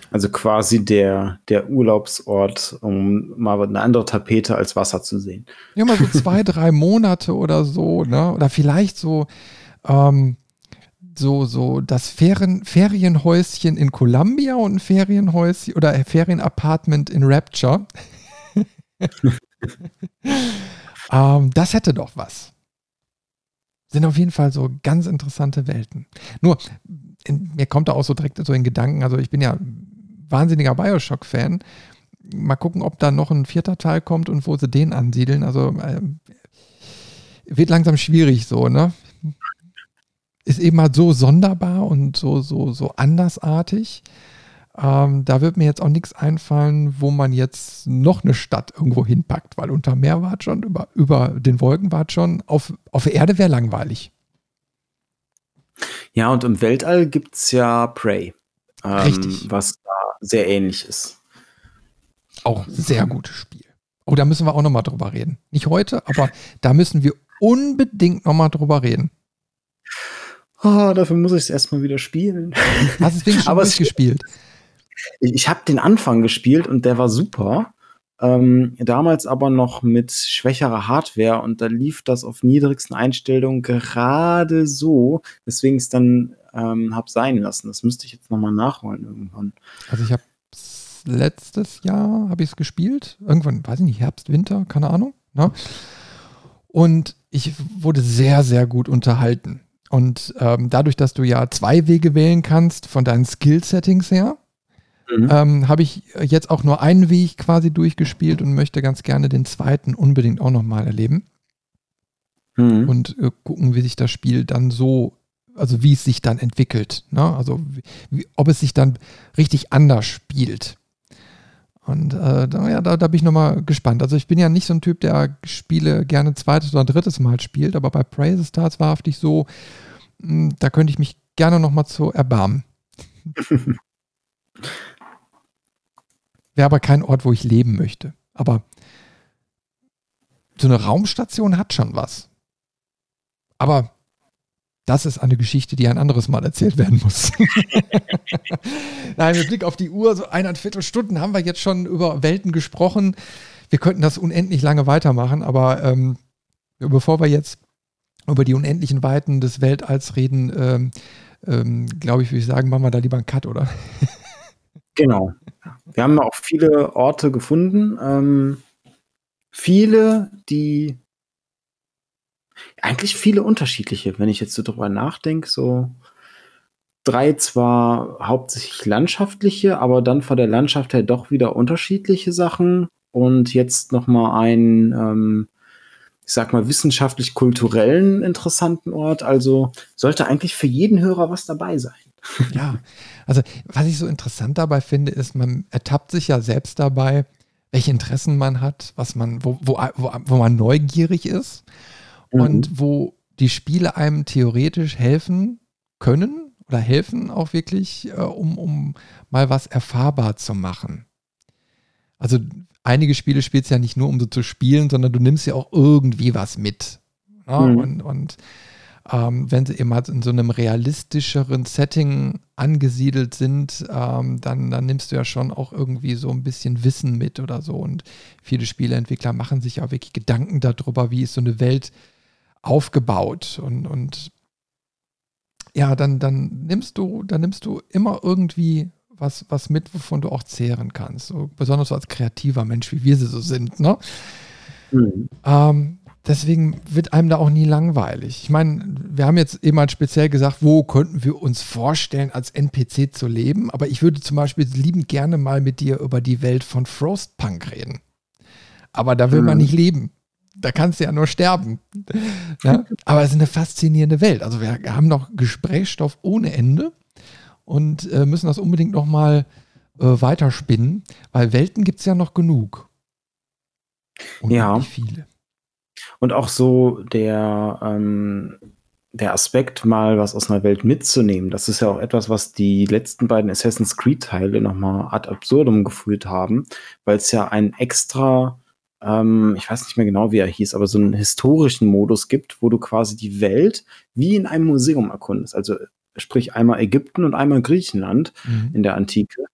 Also quasi der, der Urlaubsort, um mal eine andere Tapete als Wasser zu sehen.
Ja, mal so zwei, drei Monate oder so, ne? Oder vielleicht so, ähm, so, so das Ferien, Ferienhäuschen in Columbia und ein Ferienhäuschen oder ein Ferienapartment in Rapture. ähm, das hätte doch was. Sind auf jeden Fall so ganz interessante Welten. Nur, in, mir kommt da auch so direkt so in Gedanken, also ich bin ja wahnsinniger Bioshock-Fan. mal gucken, ob da noch ein vierter Teil kommt und wo sie den ansiedeln. Also äh, wird langsam schwierig so, ne? Ist eben halt so sonderbar und so, so, so andersartig. Ähm, da wird mir jetzt auch nichts einfallen, wo man jetzt noch eine Stadt irgendwo hinpackt, weil unter Meer war es schon, über, über den Wolken war es schon. Auf, auf der Erde wäre langweilig.
Ja, und im Weltall gibt es ja Prey.
Ähm, Richtig.
Was da sehr ähnlich ist.
Auch sehr gutes Spiel. Oh, da müssen wir auch nochmal drüber reden. Nicht heute, aber da müssen wir unbedingt nochmal drüber reden.
Oh, dafür muss ich es erstmal wieder spielen.
Hast du es wenigstens schon durchgespielt?
Ich, ich habe den Anfang gespielt und der war super. Ähm, damals aber noch mit schwächerer Hardware und da lief das auf niedrigsten Einstellungen gerade so, weswegen ich es dann ähm, habe sein lassen. Das müsste ich jetzt nochmal nachholen irgendwann.
Also ich habe letztes Jahr habe ich es gespielt, irgendwann, weiß ich nicht, Herbst, Winter, keine Ahnung. Ne? Und ich wurde sehr, sehr gut unterhalten. Und ähm, dadurch, dass du ja zwei Wege wählen kannst von deinen Skill-Settings her, mhm. ähm, habe ich jetzt auch nur einen Weg quasi durchgespielt und möchte ganz gerne den zweiten unbedingt auch nochmal erleben. Mhm. Und äh, gucken, wie sich das Spiel dann so, also wie es sich dann entwickelt. Ne? Also wie, ob es sich dann richtig anders spielt. Und äh, da, ja, da, da bin ich nochmal gespannt. Also ich bin ja nicht so ein Typ, der Spiele gerne zweites oder drittes Mal spielt, aber bei Praise es wahrhaftig so, mh, hm, da könnte ich mich gerne nochmal zu erbarmen. Wäre aber kein Ort, wo ich leben möchte. Aber so eine Raumstation hat schon was. Aber das ist eine Geschichte, die ein anderes Mal erzählt werden muss. Nein, mit Blick auf die Uhr, so eineinviertel Stunden haben wir jetzt schon über Welten gesprochen. Wir könnten das unendlich lange weitermachen, aber ähm, bevor wir jetzt über die unendlichen Weiten des Weltalls reden, ähm, ähm, glaube ich, würde ich sagen, machen wir da lieber einen Cut, oder?
genau. Wir haben auch viele Orte gefunden. Ähm, viele, die eigentlich viele unterschiedliche, wenn ich jetzt so drüber nachdenke, so drei zwar hauptsächlich landschaftliche, aber dann von der Landschaft her doch wieder unterschiedliche Sachen und jetzt noch mal ein, ähm, ich sag mal wissenschaftlich-kulturellen interessanten Ort. Also sollte eigentlich für jeden Hörer was dabei sein.
Ja, also was ich so interessant dabei finde, ist, man ertappt sich ja selbst dabei, welche Interessen man hat, was man, wo, wo, wo, wo man neugierig ist mhm. und wo die Spiele einem theoretisch helfen können oder helfen auch wirklich, äh, um, um mal was erfahrbar zu machen. Also einige Spiele spielst ja nicht nur, um so zu spielen, sondern du nimmst ja auch irgendwie was mit. Ja? Ne? Mhm. Und, und ähm, wenn sie eben halt in so einem realistischeren Setting angesiedelt sind, ähm, dann, dann nimmst du ja schon auch irgendwie so ein bisschen Wissen mit oder so. Und viele Spieleentwickler machen sich auch wirklich Gedanken darüber, wie ist so eine Welt aufgebaut und, und ja, dann, dann nimmst du, dann nimmst du immer irgendwie was, was mit, wovon du auch zehren kannst. So, besonders so als kreativer Mensch, wie wir sie so sind, ne? Mhm. Ähm, deswegen wird einem da auch nie langweilig. Ich meine, wir haben jetzt eben mal speziell gesagt, wo könnten wir uns vorstellen, als NPC zu leben, aber ich würde zum Beispiel liebend gerne mal mit dir über die Welt von Frostpunk reden. Aber da will mhm. man nicht leben da kannst du ja nur sterben. Ja? Aber es ist eine faszinierende Welt. Also wir haben noch Gesprächsstoff ohne Ende und äh, müssen das unbedingt nochmal äh, weiterspinnen, weil Welten gibt es ja noch genug.
Und ja. viele. Und auch so der, ähm, der Aspekt, mal was aus einer Welt mitzunehmen, das ist ja auch etwas, was die letzten beiden Assassin's Creed-Teile nochmal ad absurdum geführt haben, weil es ja ein extra ähm, ich weiß nicht mehr genau, wie er hieß, aber so einen historischen Modus gibt, wo du quasi die Welt wie in einem Museum erkundest. Also sprich einmal Ägypten und einmal Griechenland mhm. in der Antike.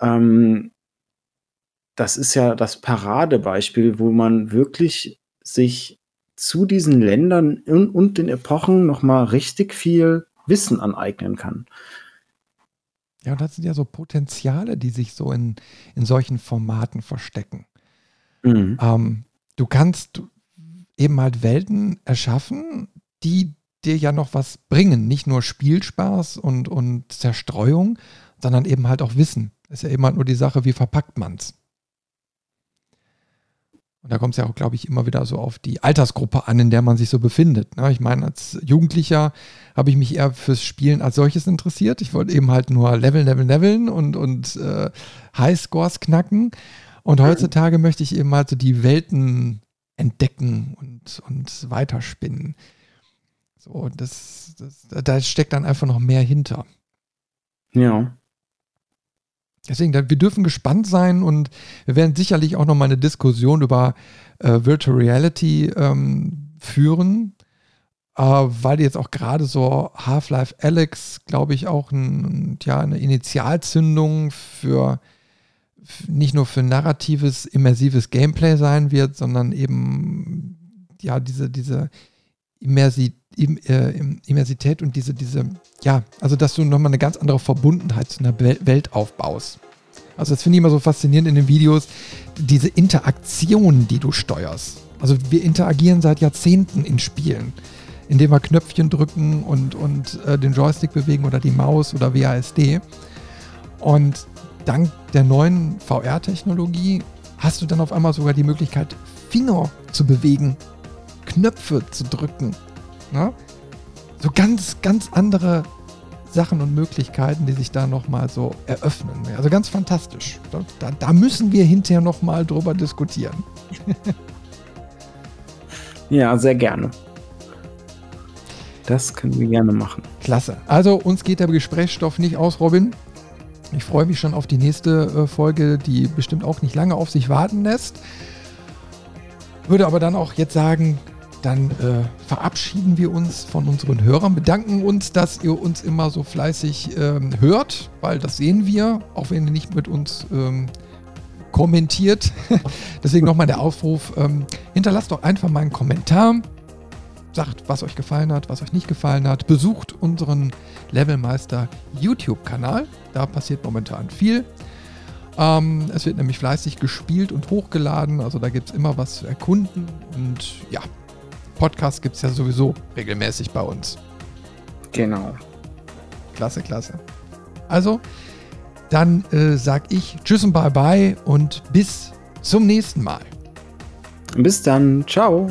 Ähm, das ist ja das Paradebeispiel, wo man wirklich sich zu diesen Ländern und, und den Epochen noch mal richtig viel Wissen aneignen kann.
Ja, und das sind ja so Potenziale, die sich so in, in solchen Formaten verstecken. Mhm. Ähm, du kannst eben halt Welten erschaffen, die dir ja noch was bringen. Nicht nur Spielspaß und, und Zerstreuung, sondern eben halt auch Wissen. Ist ja eben halt nur die Sache, wie verpackt man es. Und da kommt es ja auch, glaube ich, immer wieder so auf die Altersgruppe an, in der man sich so befindet. Ne? Ich meine, als Jugendlicher habe ich mich eher fürs Spielen als solches interessiert. Ich wollte eben halt nur leveln, leveln, leveln und, und äh, Highscores knacken. Und heutzutage möchte ich eben halt so die Welten entdecken und, und weiterspinnen. So, das, das, da steckt dann einfach noch mehr hinter.
Ja.
Deswegen, wir dürfen gespannt sein und wir werden sicherlich auch noch mal eine Diskussion über äh, Virtual Reality ähm, führen, äh, weil jetzt auch gerade so Half-Life Alex, glaube ich, auch ein, ja, eine Initialzündung für nicht nur für narratives, immersives Gameplay sein wird, sondern eben ja diese, diese Immersi äh, Immersität und diese, diese, ja, also dass du nochmal eine ganz andere Verbundenheit zu einer Welt aufbaust. Also das finde ich immer so faszinierend in den Videos, diese Interaktion, die du steuerst. Also wir interagieren seit Jahrzehnten in Spielen, indem wir Knöpfchen drücken und, und äh, den Joystick bewegen oder die Maus oder WASD. Und dank der neuen VR-Technologie hast du dann auf einmal sogar die Möglichkeit, Finger zu bewegen, Knöpfe zu drücken. Ne? So ganz, ganz andere Sachen und Möglichkeiten, die sich da nochmal so eröffnen. Also ganz fantastisch. Da, da müssen wir hinterher nochmal drüber diskutieren.
ja, sehr gerne. Das können wir gerne machen.
Klasse. Also uns geht der Gesprächsstoff nicht aus, Robin. Ich freue mich schon auf die nächste äh, Folge, die bestimmt auch nicht lange auf sich warten lässt. Würde aber dann auch jetzt sagen, dann äh, verabschieden wir uns von unseren Hörern, bedanken uns, dass ihr uns immer so fleißig ähm, hört, weil das sehen wir, auch wenn ihr nicht mit uns ähm, kommentiert. Deswegen nochmal der Aufruf, ähm, hinterlasst doch einfach mal einen Kommentar, sagt, was euch gefallen hat, was euch nicht gefallen hat, besucht unseren Levelmeister YouTube-Kanal, da passiert momentan viel. Ähm, es wird nämlich fleißig gespielt und hochgeladen, also da gibt es immer was zu erkunden und ja, Podcast gibt es ja sowieso regelmäßig bei uns.
Genau.
Klasse, klasse. Also, dann äh, sag ich Tschüss und Bye-bye und bis zum nächsten Mal.
Bis dann. Ciao.